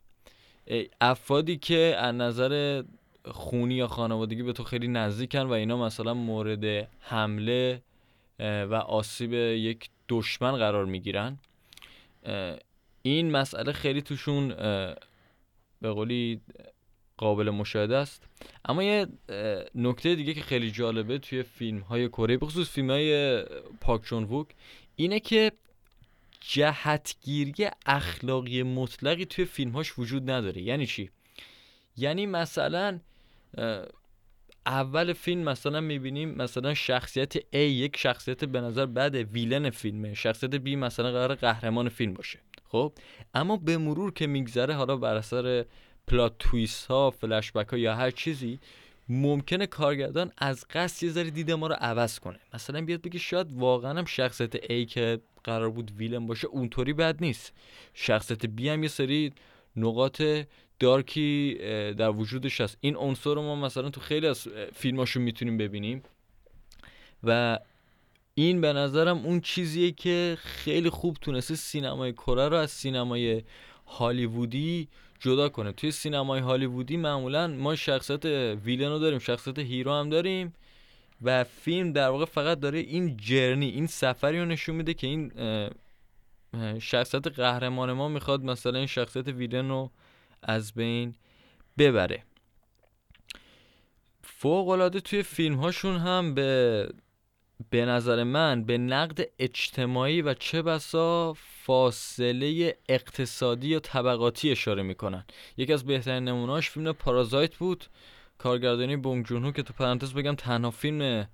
افرادی که از نظر خونی یا خانوادگی به تو خیلی نزدیکن و اینا مثلا مورد حمله و آسیب یک دشمن قرار می‌گیرن. این مسئله خیلی توشون به قولی قابل مشاهده است. اما یه نکته دیگه که خیلی جالبه توی فیلم های کره بخصوص فیلم های پاک چون ووک اینه که جهتگیری اخلاقی مطلقی توی فیلم هاش وجود نداره. یعنی چی؟ یعنی مثلا اول فیلم مثلا می‌بینیم مثلا شخصیت A یک شخصیت به نظر بد ویلن فیلمه. شخصیت B مثلا قرار قهرمان فیلم باشه. خب؟ اما به مرور که میگذره حالا بر اثر پلات تویست ها فلش ها یا هر چیزی ممکنه کارگردان از قصد یه ذره دید ما رو عوض کنه. مثلا بیاد بگه شاید واقعا هم شخصیت A که قرار بود ویلن باشه اونطوری بد نیست. شخصیت B هم یه سری نقاط دارکی در وجودش هست. این عنصر رو ما مثلا تو خیلی از فیلماشو می‌تونیم ببینیم. و این به نظرم اون چیزیه که خیلی خوب تونسته سینمای کره رو از سینمای هالیوودی جدا کنه. توی سینمای هالیوودی معمولا ما شخصیت villain رو داریم شخصیت hero هم داریم و فیلم در واقع فقط داره این journey این سفری رو نشون میده که این شخصیت قهرمان ما می‌خواد مثلا این شخصیت villain رو از بین ببره. فوق توی فیلم هاشون هم به به نظر من به نقد اجتماعی و چه بسا فاصله اقتصادی یا طبقاتی اشاره می‌کنن. یکی از بهترین نمونهاش فیلم پارازایت بود. کارگردانی بونگ جون هو که تو پرانتز بگم تنها فیلم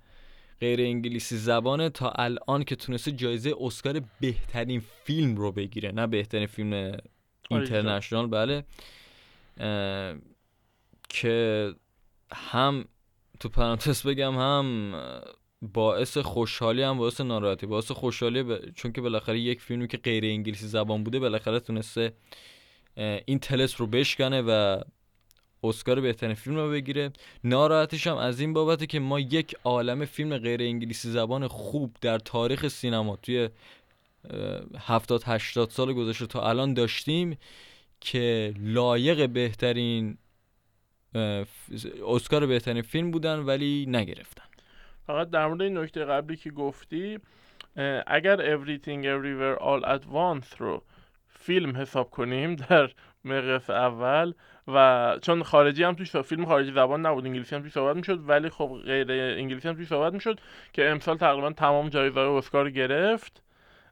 غیر انگلیسی زبانه تا الان که تونسته جایزه اسکار بهترین فیلم رو بگیره. نه بهترین فیلم اینترنشنال بله. اه، که هم تو پرانتز بگم هم باعث خوشحالی هم باعث ناراحتی باعث خوشحالی ب... چون که بالاخره یک فیلمی که غیر انگلیسی زبان بوده بالاخره تونسته این تلس رو بشکنه و اسکار بهترین فیلم رو بگیره. ناراحتیش هم از این بابته که ما یک عالم فیلم غیر انگلیسی زبان خوب در تاریخ سینما توی هفتاد هشتاد سال گذشته تا الان داشتیم که لایق بهترین اسکار بهترین فیلم بودن ولی نگرفتن. فقط در مورد این نکته قبلی که گفتی اگر Everything Everywhere All at Once رو فیلم حساب کنیم در مقیاس اول و چون خارجی هم توش فیلم خارجی زبان نبود انگلیسی هم توش صحبت می‌شد ولی خب غیر انگلیسی هم توش صحبت می‌شد که امسال تقریبا تمام جایزه اسکار گرفت.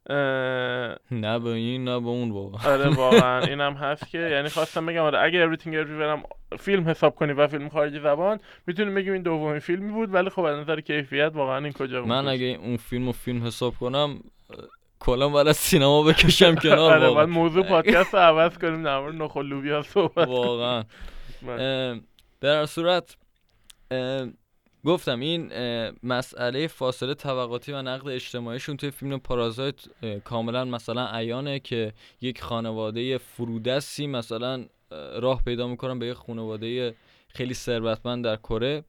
نه به این نه به اون واقعا. آره واقعا. اینم هست که یعنی خواستم بگم آره اگه Everything Everywhere فیلم حساب کنی و فیلم خارجی زبان می‌تونیم بگیم این دومین فیلمی بود ولی خب از نظر کیفیت واقعا این کجا بود؟ من اگه اون فیلم و فیلم حساب کنم کلا از سینما بکشم کنار آره باید واقعا. موضوع پادکست رو عوض کنیم در مورد نخل لوبیا صحبت واقعا. در صورت گفتم این مسئله فاصله طبقاتی و نقد اجتماعیشون توی فیلم پارازایت کاملا مثلا عیانه که یک خانواده فرودستی مثلا اه، راه پیدا می‌کنن به یک خانواده خیلی ثروتمند در کره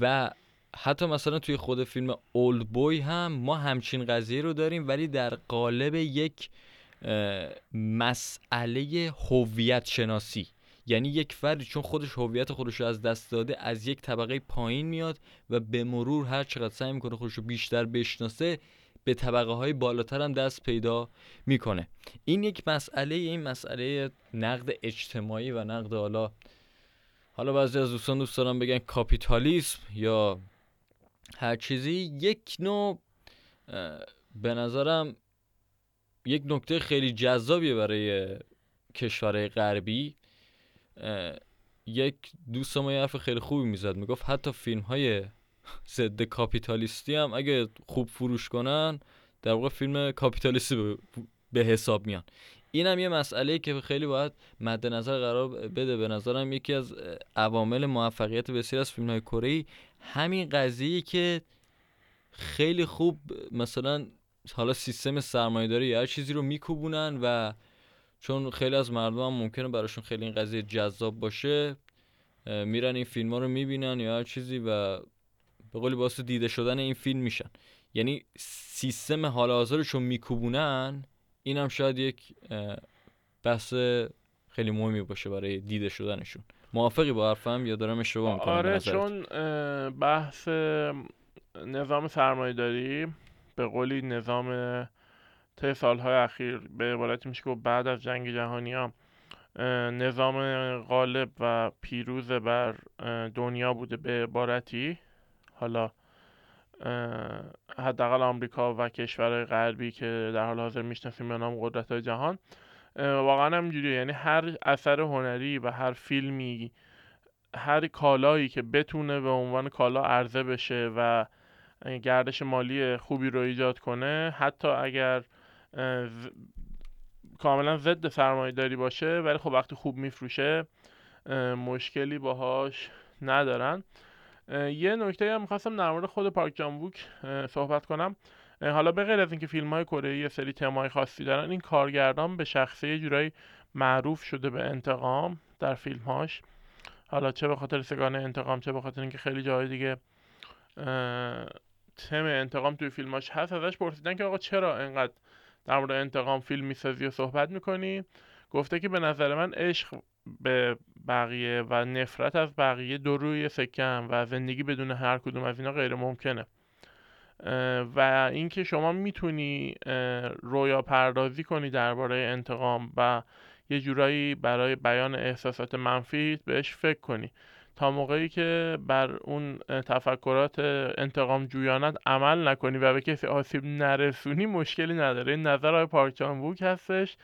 و حتی مثلا توی خود فیلم اولد بوی هم ما همچین قضیه رو داریم ولی در قالب یک مسئله هویت شناسی. یعنی یک فردی چون خودش هویت خودش رو از دست داده از یک طبقه پایین میاد و به مرور هر چقدر سعی می‌کنه خودش رو بیشتر بشناسه به طبقه های بالاتر هم دست پیدا می‌کنه. این یک مسئله این مسئله نقد اجتماعی و نقد حالا حالا بعضی از دوستان دوست دارن بگن کاپیتالیسم یا هر چیزی. یک نوع به نظرم یک نکته خیلی جذابیه برای کشورهای غربی. یک دوست ما یه حرف خیلی خوبی می‌زد می‌گفت حتی فیلم های ضد کاپیتالیستی هم اگه خوب فروش کنن در واقع فیلم کاپیتالیستی به, حساب میان. این هم یه مسئله که خیلی باید مد نظر قرار بده. به نظرم یکی از عوامل موفقیت بسیار از فیلم های کره همین قضیه که خیلی خوب مثلا حالا سیستم سرمایه‌داری یا هر چیزی رو میکوبونن و چون خیلی از مردم هم ممکنه براشون خیلی این قضیه جذاب باشه میرن این فیلم ها رو می‌بینن یا هر چیزی و به قولی باعث دیده شدن این فیلم میشن. یعنی سیستم حال حاضرشون میکوبونن این هم شاید یک بحث خیلی مهمی باشه برای دیده شدنشون. موافقی با حرفم یا دارم اشتباه می‌کنم؟ آره چون بحث نظام سرمایه‌داری به قولی نظام طی سالهای اخیر به عبارتی میشه که بعد از جنگ جهانی ها نظام غالب و پیروز بر دنیا بوده به عبارتی. حالا حداقل آمریکا و کشورهای غربی که در حال حاضر می‌شناسیم به نام قدرت های جهان واقعا هم اینجوریه یعنی هر اثر هنری و هر فیلمی هر کالایی که بتونه به عنوان کالا عرضه بشه و گردش مالی خوبی رو ایجاد کنه حتی اگر کاملا ضد سرمایه داری باشه ولی خب وقتی خوب میفروشه مشکلی باهاش ندارن. یه نکته هم می‌خواستم در مورد خود پارک جان ووک اه، صحبت کنم. حالا به غیر از اینکه فیلم های کره یه سری تمای خاصی دارن این کارگردان به شخصه یه جورایی معروف شده به انتقام در فیلمهاش. حالا چه به خاطر سگانه انتقام چه به خاطر اینکه خیلی جای دیگه تم انتقام توی فیلماش هست ازش پرسیدن که آقا چرا انقدر در مورد انتقام فیلم می‌سازی و صحبت می‌کنی. گفته که به نظر من عشق به بقیه و نفرت از بقیه دو روی سکم و زندگی بدون هر کدوم از اینا غیر ممکنه. و اینکه شما می‌تونی رویا پردازی کنی درباره انتقام و یه جورایی برای بیان احساسات منفی بهش فکر کنی. تا موقعی که بر اون تفکرات انتقام جویانت عمل نکنی و به کسی آسیب نرسونی مشکلی نداره. این نظر های پارک جان هستش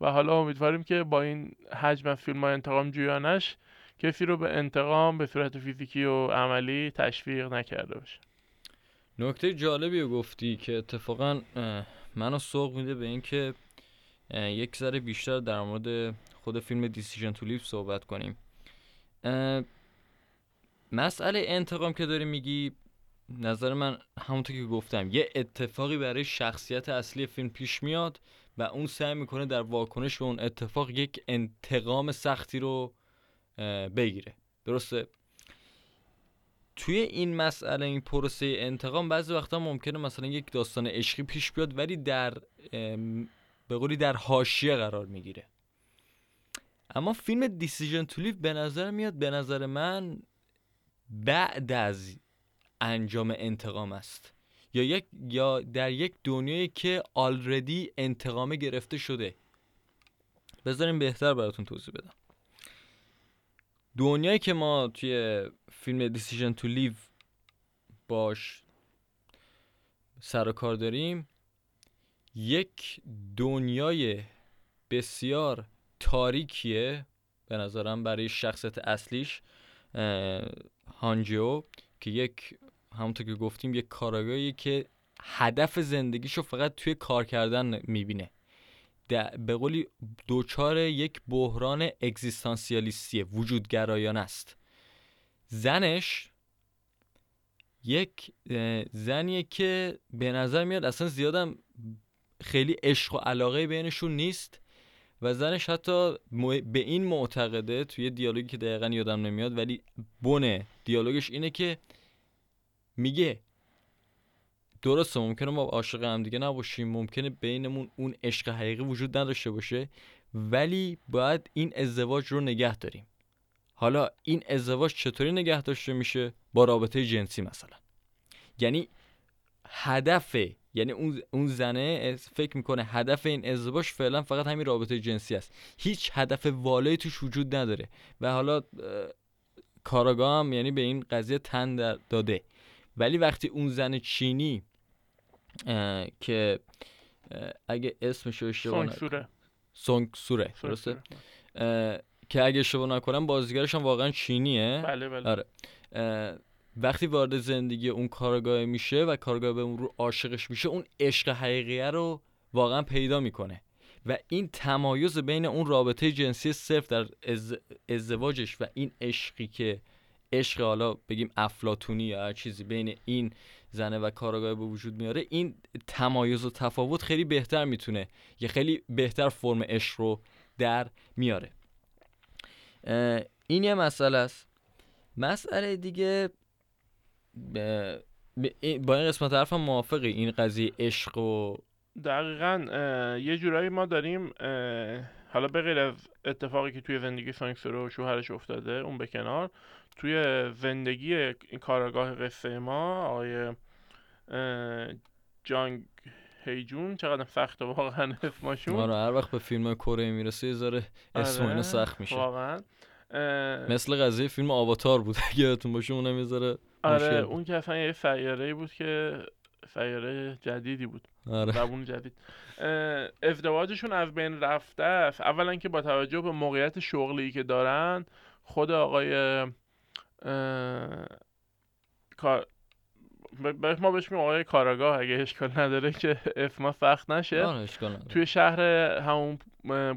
و حالا امیدواریم که با این حجم از فیلم های انتقام جویانش کسی رو به انتقام به صورت فیزیکی و عملی تشویق نکرده باشه. نکته جالبی رو گفتی که اتفاقا منو سوق میده به اینکه یک ذره بیشتر در مورد خود فیلم دیسیژن تو صحبت کنیم. مسئله انتقام که داری میگی نظر من همونطور که گفتم یه اتفاقی برای شخصیت اصلی فیلم پیش میاد و اون سعی می‌کنه در واکنش اون اتفاق یک انتقام سختی رو بگیره. درسته؟ توی این مسئله این پروسه انتقام بعضی وقتا ممکنه مثلا یک داستان عشقی پیش بیاد ولی در به قولی در حاشیه قرار می‌گیره. اما فیلم دیسیژن تو لیو به نظر میاد به نظر من بعد از انجام انتقام است. یا یک یا در یک دنیایی که آلردی انتقام گرفته شده. بذاریم بهتر براتون توضیح بدم. دنیایی که ما توی فیلم دیسیژن تو لیو باش سر و کار داریم یک دنیای بسیار تاریکیه به نظرم برای شخصیت اصلیش. هانجیو که یک همونطور که گفتیم یک کاراگاهی که هدف زندگیشو فقط توی کار کردن می‌بینه. به قولی دوچار یک بحران اگزیستانسیالیستیه وجودگرایانه است. زنش یک زنیه که به نظر میاد اصلا زیادم خیلی عشق و علاقه بینشون نیست. و زنش حتی به این معتقده توی دیالوگی که دقیقا یادم نمیاد ولی بونه دیالوگش اینه که میگه درسته ممکنه ما عاشق هم دیگه نباشیم ممکنه بینمون اون عشق حقیقی وجود نداشته باشه ولی باید این ازدواج رو نگه داریم. حالا این ازدواج چطوری نگه داشته میشه؟ با رابطه جنسی مثلا. یعنی هدف یعنی اون اون زنه فکر می‌کنه هدف این ازدواج فعلا فقط همین رابطه جنسی است. هیچ هدف والایی توش وجود نداره. و حالا کاراگاه هم یعنی به این قضیه تن داده. ولی وقتی اون زن چینی که اگه اسمش رو اشتباه سوره. سونگ سوره درسته؟ که اگه اشتباه نکنم بازیگرش هم واقعا چینیه. بله بله. آره. وقتی وارد زندگی اون کارگاه میشه و کارگاه به اون رو عاشقش میشه اون عشق حقیقیه رو واقعا پیدا می‌کنه. و این تمایز بین اون رابطه جنسی صرف در ازدواجش و این عشقی که عشق حالا بگیم افلاتونی یا هر چیزی بین این زنه و کارگاه به وجود میاره این تمایز و تفاوت خیلی بهتر می‌تونه یه خیلی بهتر فرم عشق رو در میاره. این یه مسئله است. مسئله دیگه با این قسمت حرفم موافقی این قضیه عشق و دقیقا یه جورایی ما داریم حالا به غیر از اتفاقی که توی زندگی سانکسورو و شوهرش افتاده اون به کنار توی زندگی کارگاه قصه ما آقای جانگ هیجون چقدر سخته واقعا اسمشون. ما رو هر وقت به فیلم کره می‌رسه یه ذره اسم آره، سخت میشه. واقعا مثل قضیه فیلم آواتار بود اگه یادتون باشه اونم یه آره اون که اصلا یه سیاره بود که سیاره جدیدی بود. آره. زبون جدید. ازدواجشون از بین رفته است. اولا که با توجه به موقعیت شغلی که دارن خود آقای کار ما بهش میگم آقای کاراگاه اگه اشکال نداره که اسما سخت نشه. آره، توی شهر همون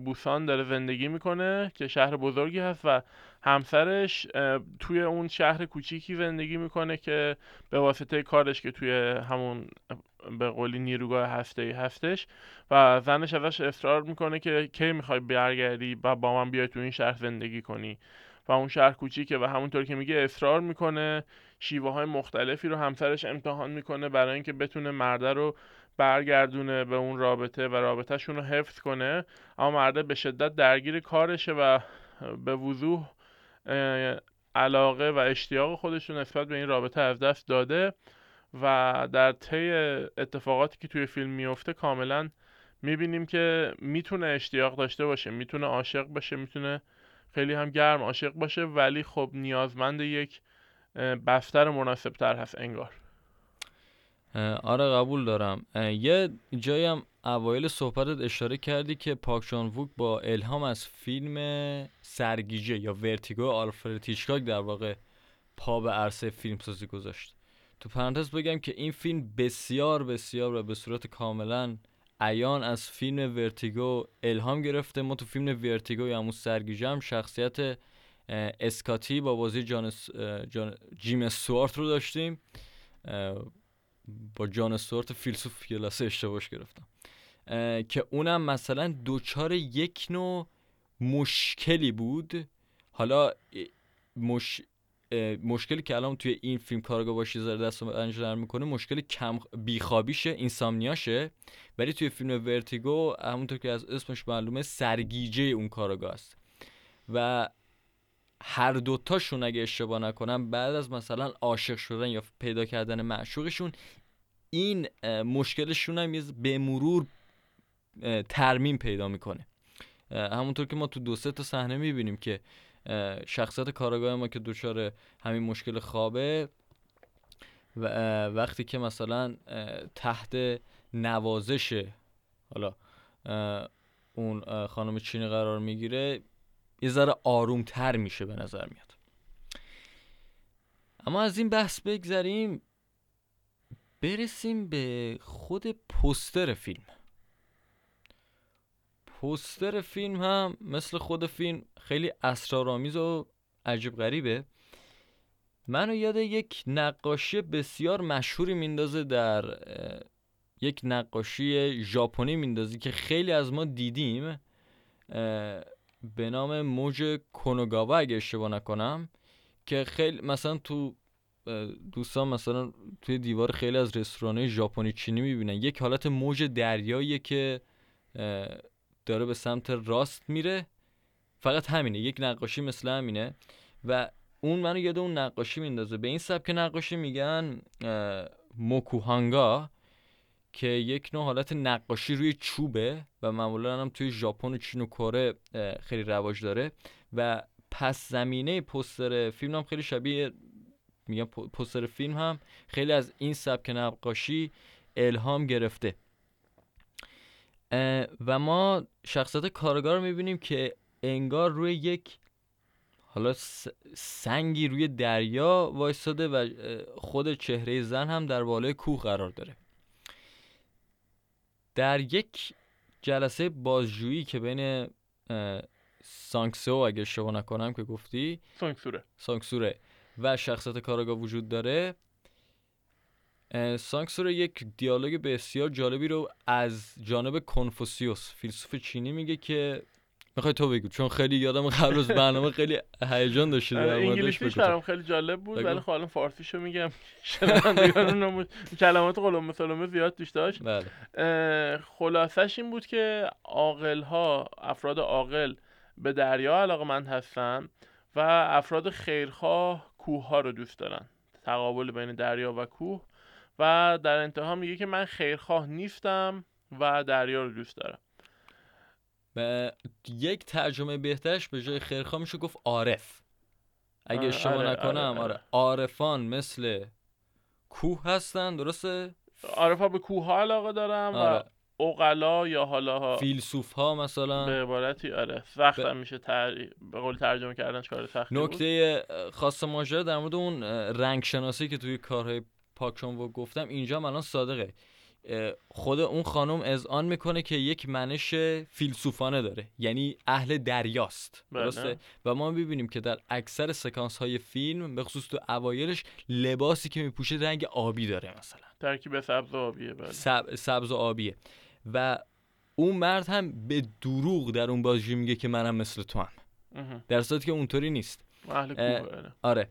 بوسان داره زندگی می‌کنه که شهر بزرگی هست و همسرش توی اون شهر کوچیکی زندگی می‌کنه که به واسطه کارش که توی همون به قولی نیروگاه هفته ای هستش و زنش ازش اصرار می‌کنه که کی می‌خوای برگردی و با من بیای تو این شهر زندگی کنی. و اون شهر کوچیکه و همونطور که میگه اصرار می‌کنه شیوه های مختلفی رو همسرش امتحان می‌کنه برای اینکه بتونه مرده رو برگردونه به اون رابطه و رابطهشون رو حفظ کنه. اما مرده به شدت درگیر کارشه و به وضوح علاقه و اشتیاق خودش نسبت به این رابطه از دست داده و در طی اتفاقاتی که توی فیلم میفته کاملا می‌بینیم که می‌تونه اشتیاق داشته باشه می‌تونه عاشق باشه می‌تونه خیلی هم گرم عاشق باشه ولی خب نیازمند یک بستر مناسب تر هست انگار. آره قبول دارم. یه جایی هم اوایل صحبتت اشاره کردی که پاک ووک با الهام از فیلم سرگیجه یا Vertigo آلفرد هیچکاک در واقع پا به عرصه فیلمسازی گذاشت. تو پرانتز بگم که این فیلم بسیار بسیار و به صورت کاملا عیان از فیلم Vertigo الهام گرفته. ما تو فیلم Vertigo یا همون سرگیجه هم شخصیت اسکاتی با بازی جان, جان... جیم استوارت رو داشتیم. با جان استوارت فیلسوف یه اشتباهش گرفتم. که اونم مثلا دوچار یک نوع مشکلی بود. حالا مش... مشکلی که الان توی این فیلم کارگاه باشی زره دست انجام می‌کنه مشکل کم بیخوابیشه اینسامنیاشه. ولی توی فیلم ورتیگو همونطور که از اسمش معلومه سرگیجه اون کارگاه است. و هر دوتاشون اگه اشتباه نکنم بعد از مثلا عاشق شدن یا پیدا کردن معشوقشون این مشکلشون هم به مرور ترمیم پیدا می‌کنه. همونطور که ما تو دو سه تا صحنه می‌بینیم که شخصیت کارگاه ما که دچار همین مشکل خوابه و وقتی که مثلا تحت نوازش حالا اون خانم چینی قرار می‌گیره یه ذره آروم تر میشه به نظر میاد. اما از این بحث بگذریم برسیم به خود پوستر فیلم. پوستر فیلم هم مثل خود فیلم خیلی اسرارآمیز و عجیب غریبه. منو یاد یک نقاشی بسیار مشهوری میندازه در یک نقاشی ژاپنی میندازه که خیلی از ما دیدیم. به نام موج کونوگاوا اگه اشتباه نکنم که خیلی مثلا تو دوستان مثلا توی دیوار خیلی از رستوران ژاپنی چینی می‌بینن. یک حالت موج دریاییه که داره به سمت راست میره. فقط همینه یک نقاشی مثل همینه. و اون منو یاد اون نقاشی میندازه. به این سبک نقاشی میگن موکوهانگا که یک نوع حالت نقاشی روی چوبه و معمولا هم توی ژاپن و چین و کره خیلی رواج داره. و پس زمینه پوستر فیلم هم خیلی شبیه میگم پوستر فیلم هم خیلی از این سبک نقاشی الهام گرفته. و ما شخصیت کارگار رو می‌بینیم که انگار روی یک حالا سنگی روی دریا وایستاده و خود چهره زن هم در بالای کوه قرار داره. در یک جلسه بازجویی که بین سانکسو اگه اشتباه نکنم که گفتی سانکسوره سانکسوره و شخصیت کاراگاه وجود داره اه، سانکسوره یک دیالوگ بسیار جالبی رو از جانب کنفوسیوس فیلسوف چینی میگه که می‌خوای تو بگو چون خیلی یادم قبل از برنامه خیلی هیجان داشتی در آره، انگلیسیش. برام خیلی جالب بود. ولی خب الان فارسیشو میگم شنوندگان کلمات قلم سلمه زیاد توش داشت بله خلاصش این بود که عاقل ها افراد عاقل به دریا علاقمند هستن و افراد خیرخواه کوه ها رو دوست دارن تقابل بین دریا و کوه و در انتها میگه که من خیرخواه نیستم و دریا رو دوست دارم. و یک ترجمه بهترش به جای خیرخواه میشه گفت عارف. اگه آره، اشتباه آره، نکنم آره، آره. آره. عارفان مثل کوه هستن درسته؟ عارف ها به کوه ها علاقه دارم آره. و اقلا یا حالا فیلسوف ها مثلا. به عبارتی آره سخت ب- میشه تر... به قول ترجمه کردنش کار سختی بود. نکته خاص ماجرا در مورد اون رنگ شناسی که توی کارهای پاکشون و گفتم اینجا هم الان صادقه. خود اون خانم اذعان می‌کنه که یک منش فیلسوفانه داره. یعنی اهل دریاست. بله. درسته؟ و ما می‌بینیم که در اکثر سکانس های فیلم به خصوص تو اوایلش لباسی که میپوشه رنگ آبی داره مثلا. ترکیب سبز و آبیه بله. سب... سبز و آبیه. و اون مرد هم به دروغ در اون بازی میگه که منم مثل تو هم. در صورتی که اونطوری نیست. اهل اه، کوه آره.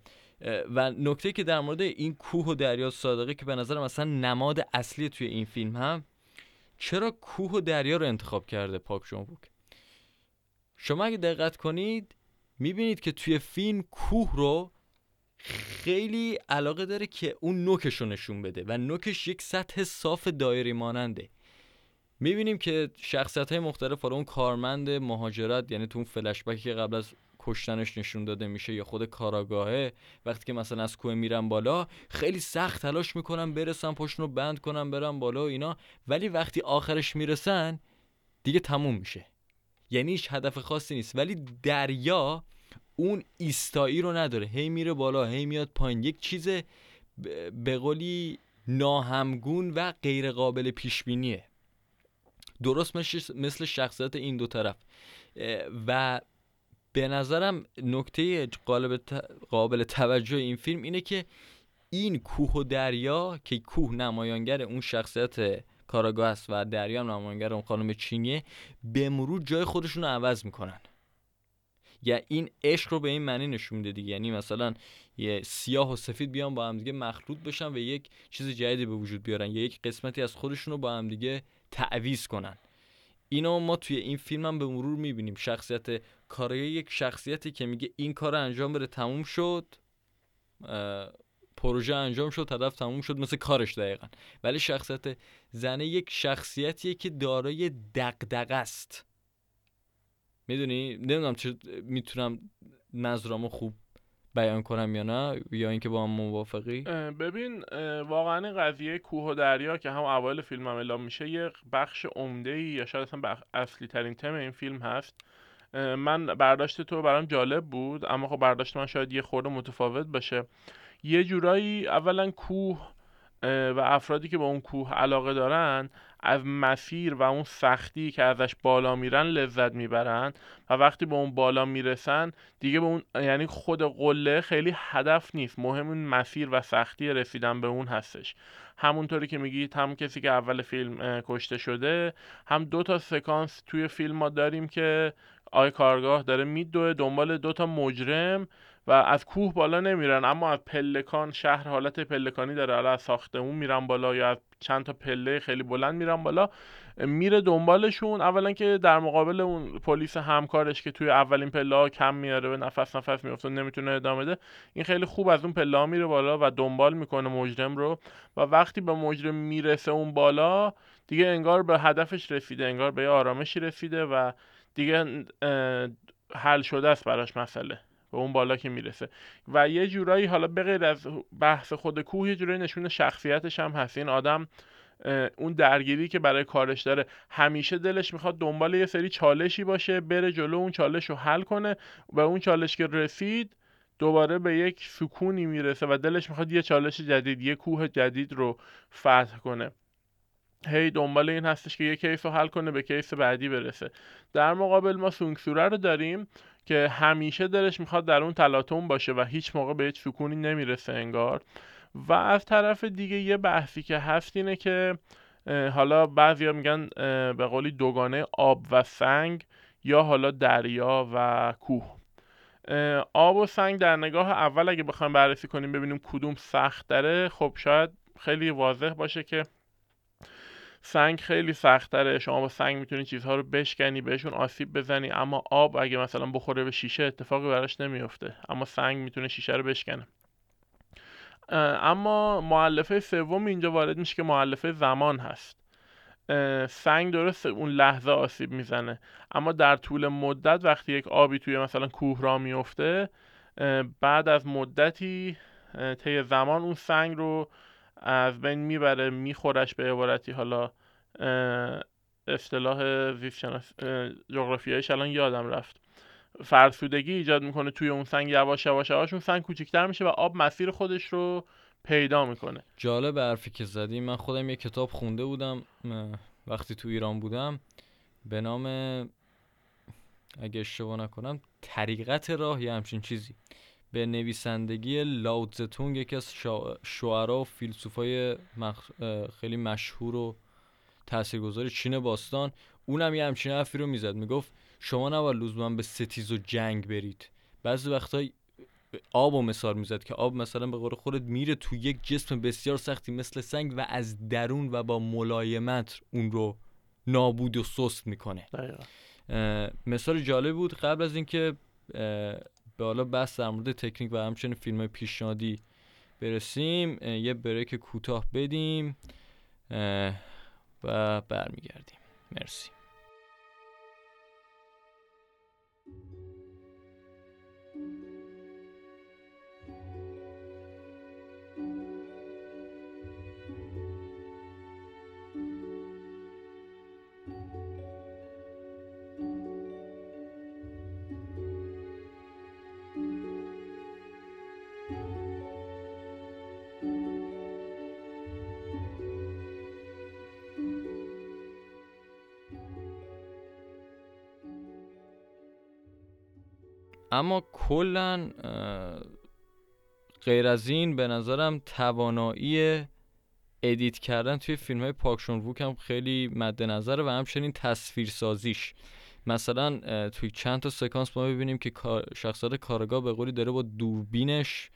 و نکته که در مورد این کوه و دریا صادقه که به نظر مثلا نماد اصلی توی این فیلم هم چرا کوه و دریا رو انتخاب کرده پاک جون شما اگه دقت کنید می‌بینید که توی فیلم کوه رو خیلی علاقه داره که اون نوکش رو نشون بده و نوکش یک سطح صاف دایره ماننده. می‌بینیم که شخصیت های مختلف حالا اون کارمند مهاجرت یعنی تو اون فلشبکی که قبل از کشتنش نشون داده میشه یا خود کاراگاهه. وقتی که مثلا از کوه میرن بالا خیلی سخت تلاش می‌کنن برسن پشت رو بند کنن برن بالا و اینا. ولی وقتی آخرش می‌رسن دیگه تموم میشه. یعنی هیچ هدف خاصی نیست. ولی دریا اون ایستایی رو نداره. هی میره بالا هی میاد پایین. یک چیز به قولی ناهمگون و غیر قابل پیش بینیه درست مثل شخصیت این دو طرف. و به نظرم نکته قابل, قابل توجه این فیلم اینه که این کوه و دریا که کوه نمایانگر اون شخصیت کاراگاه است و دریا هم نمایانگر اون خانم چینیه به مرور جای خودشون رو عوض می‌کنن. یا این عشق رو به این معنی نشون میده دیگه. یعنی مثلا یه سیاه و سفید بیان با هم دیگه مخلوط بشن و یک چیز جدیدی به وجود بیارن. یا یک قسمتی از خودشون رو با هم دیگه تعویض کنن. اینو ما توی این فیلم هم به مرور می‌بینیم. شخصیت کارای یک شخصیتی که میگه این کار انجام بده تموم شد. پروژه انجام شد هدف تموم شد مثل کارش دقیقا. ولی شخصیت زنه یک شخصیتیه که دارای دغدغه است. می‌دونی؟ نمی‌دونم چه می‌تونم نظرامو خوب بیان کنم یا نه؟ یا اینکه با هم موافقی؟ ببین واقعا قضیه کوه و دریا که هم اول فیلم هم اعلام میشه یه بخش عمده ای یا شاید اصلا اصلی ترین تم این فیلم هست. من برداشت تو برام جالب بود اما خب برداشت من شاید یه خورده متفاوت باشه. یه جورایی اولا کوه و افرادی که به اون کوه علاقه دارن از مسیر و اون سختی که ازش بالا میرن لذت می‌برن و وقتی به اون بالا می‌رسن دیگه به اون یعنی خود قله خیلی هدف نیست. مهم اون مسیر و سختی رسیدن به اون هستش. همونطوری که میگید هم کسی که اول فیلم کشته شده هم دو تا سکانس توی فیلم ما داریم که آی کارگاه داره میدوه دنبال دو تا مجرم و از کوه بالا نمیرن اما از پلکان شهر حالت پلکانی داره. حالا از ساختمون میرن بالا یا از چند تا پله خیلی بلند میرن بالا میره دنبالشون. اولا که در مقابل اون پلیس همکارش که توی اولین پله کم میاره و نفس نفس میفته نمی‌تونه ادامه ده این خیلی خوب از اون پله ها میره بالا و دنبال می‌کنه مجرم رو. و وقتی به مجرم می‌رسه اون بالا دیگه انگار به هدفش رسیده انگار به آرامشی رسیده و دیگه حل شده است براش مسئله. به اون بالا که می‌رسه. و یه جورایی حالا بغیر از بحث خود کوه یه جورایی نشون شخصیتش هم هست. این آدم اون درگیری که برای کارش داره همیشه دلش می‌خواد دنبال یه سری چالشی باشه بره جلو اون چالش رو حل کنه. و اون چالش که رسید دوباره به یک سکونی می‌رسه و دلش می‌خواد یه چالش جدید یه کوه جدید رو فتح کنه. هی دنبال این هستش که یه کیس رو حل کنه به کیس بعدی برسه. در مقابل ما سونگسوره رو داریم. که همیشه دلش می‌خواد در اون تلاطم باشه و هیچ موقع به هیچ سکونی نمی‌رسه انگار. و از طرف دیگه یه بحثی که هست اینه که حالا بعضیا میگن به قولی دوگانه آب و سنگ یا حالا دریا و کوه. آب و سنگ در نگاه اول اگه بخوایم بررسی کنیم ببینیم کدوم سخت داره خب شاید خیلی واضح باشه که سنگ خیلی سختره. شما با سنگ می‌تونی چیزها رو بشکنی بهشون آسیب بزنی. اما آب اگه مثلا بخوره به شیشه اتفاقی براش نمیفته اما سنگ می‌تونه شیشه رو بشکنه. اما معلفه سوم اینجا وارد میشه که معلفه زمان هست. سنگ درست اون لحظه آسیب می‌زنه. اما در طول مدت وقتی یک آبی توی مثلا کوه را میفته بعد از مدتی طی زمان اون سنگ رو از بین می‌بره میخورش به عبارتی. حالا اصطلاح زیست شناس جغرافیایش الان یادم رفت. فرسودگی ایجاد می‌کنه توی اون سنگ یواش یواش یواش. اون سنگ کوچکتر میشه و آب مسیر خودش رو پیدا می‌کنه. جالب حرفی که زدی. من خودم یه کتاب خونده بودم وقتی تو ایران بودم. به نام اگه اشتباه نکنم طریقت راه یا همچین چیزی. به نویسندگی لاوتزتونگ یکی از شعرا و فیلسوفای مخ... خیلی مشهور و تاثیرگذار چین باستان. اونم یه همچین حرفی رو می‌زد. می‌گفت شما نباید لزوما به ستیز و جنگ برید. بعضی وقتا آب و مثال می‌زد که آب مثلا به قول خودت میره تو یک جسم بسیار سختی مثل سنگ و از درون و با ملایمت اون رو نابود و سست می‌کنه. مثال جالب بود قبل از اینکه به حالا بحث در مورد تکنیک و همچنین فیلم پیشنهادی برسیم یه بریک کوتاه بدیم و برمیگردیم. مرسی. اما کلا غیر از این به نظرم توانایی edit کردن توی فیلم های پارک چان ووک هم خیلی مد نظره و همچنین تصویر سازیش مثلا توی چند تا سکانس ما ببینیم که شخصیت کارآگاه به قولی داره با دوربینش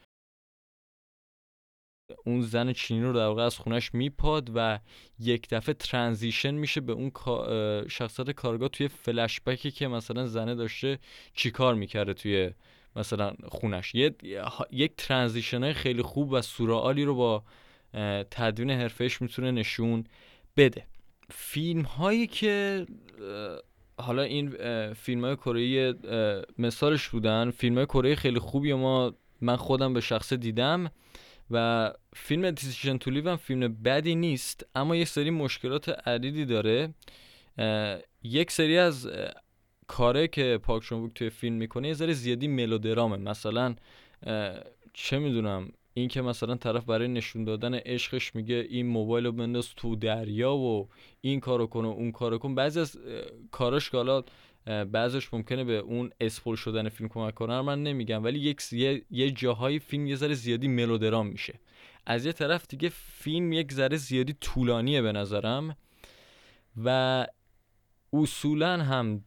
اون زن چینی رو در واقع از خونش میپاد و یک دفعه transition میشه به اون شخصیت کارگاه توی فلشبکی که مثلا زنه داشته چیکار می‌کرده توی مثلا خونش. یک ترانزیشن خیلی خوب و سورئالی رو با تدوین حرفش می‌تونه نشون بده. فیلم هایی که حالا این فیلم های کره مثالش بودن. فیلم های کره خیلی خوبی ما من خودم به شخصه دیدم. و فیلم دیسیژن تو هم فیلم بدی نیست اما یه سری مشکلات عدیدی داره. یک سری از کاره که پاک چون توی فیلم می‌کنه یه ذره زیادی ملودرامه. مثلا چه می‌دونم این که مثلا طرف برای نشون دادن عشقش میگه این موبایل رو بنداز تو دریا و این کارو کن و اون کارو کن. بعضی از کاراش که بعضش ممکنه به اون اسپول شدن فیلم کمک کنه من نمیگم ولی یک یه, یه جاهای فیلم یه ذره زیادی ملودرام میشه. از یه طرف دیگه فیلم یک ذره زیادی طولانیه به نظرم و اصولا هم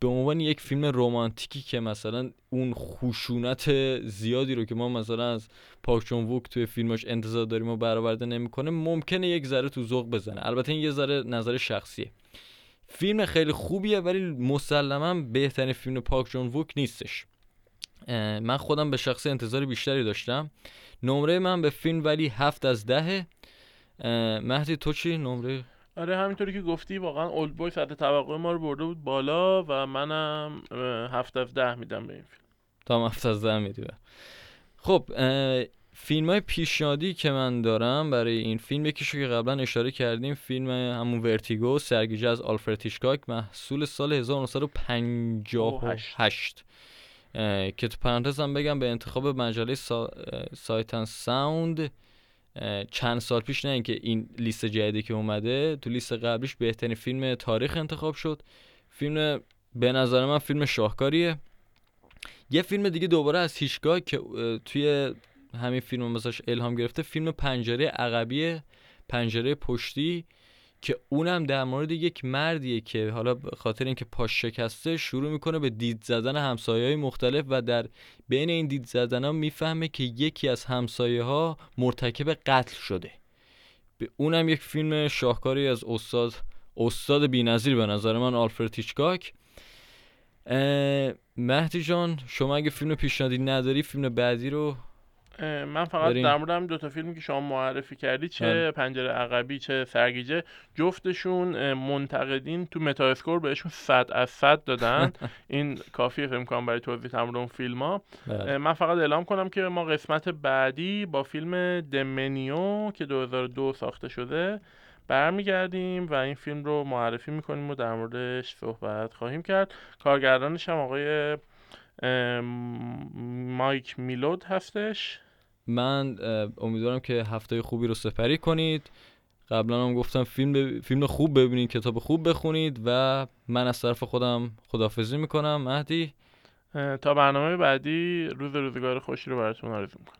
به عنوان یک فیلم رمانتیکی که مثلا اون خشونت زیادی رو که ما مثلا از پاک چون ووک توی فیلماش انتظار داریم و برآورده نمی‌کنه ممکنه یک ذره تو ذوق بزنه. البته این یه ذره نظر شخصیه. فیلم خیلی خوبیه ولی مسلما بهترین فیلم پاک جون ووک نیستش من خودم به شخص انتظار بیشتری داشتم. نمره من به فیلم ولی هفت از دهه. مهدی تو چی؟ نمره؟ آره همینطوری که گفتی واقعا Oldboy سطح توقع ما رو برده بود بالا و منم هفت از ده میدم به این فیلم. تا هفت از ده میدی. خب فیلم های پیشنهادی که من دارم برای این فیلم یکیشو که قبلا اشاره کردیم فیلم همون Vertigo سرگیجه از آلفرد هیچکاک محصول سال 1958 اه، که تو پرانتز هم بگم به انتخاب مجله سا... اه، Sight and Sound چند سال پیش نه اینکه این لیست جدیدی که اومده تو لیست قبلیش بهترین فیلم تاریخ انتخاب شد. فیلم به نظر من فیلم شاهکاریه. یه فیلم دیگه دوباره از هیچگاه که توی همین فیلم مثلاش الهام گرفته. فیلم پنجره عقبی پنجره پشتی که اونم در مورد یک مردیه که حالا خاطر اینکه پاش شکسته شروع می‌کنه به دید زدن همسایه های مختلف و در بین این دید زدن ها می‌فهمه که یکی از همسایه ها مرتکب قتل شده. به اونم یک فیلم شاهکاری از استاد استاد بی‌نظیر به نظر من آلفرد هیچکاک. مهدی جان شما اگه فیلم پیشنهادی نداری فیلم بعدی رو من فقط. در مورد همین دو تا فیلمی که شما معرفی کردی چه بله. پنجره عقبی چه سرگیجه جفتشون منتقدین تو متا اسکور بهشون 100 از 100 دادن این کافیه فکر کنم برای توضیح تمام اون فیلم ها بله. من فقط اعلام کنم که ما قسمت بعدی با فیلم دمنیو که 2002 ساخته شده برمیگردیم و این فیلم رو معرفی می‌کنیم و در موردش صحبت خواهیم کرد کارگردانش هم آقای مایک میلود هستش من امیدوارم که هفته خوبی رو سپری کنید. قبلا هم گفتم فیلم فیلم خوب ببینید کتاب خوب بخونید و من از طرف خودم خدافزی می‌کنم. مهدی؟ تا برنامه بعدی روز روزگار خوشی رو براتون آرزو می‌کنم.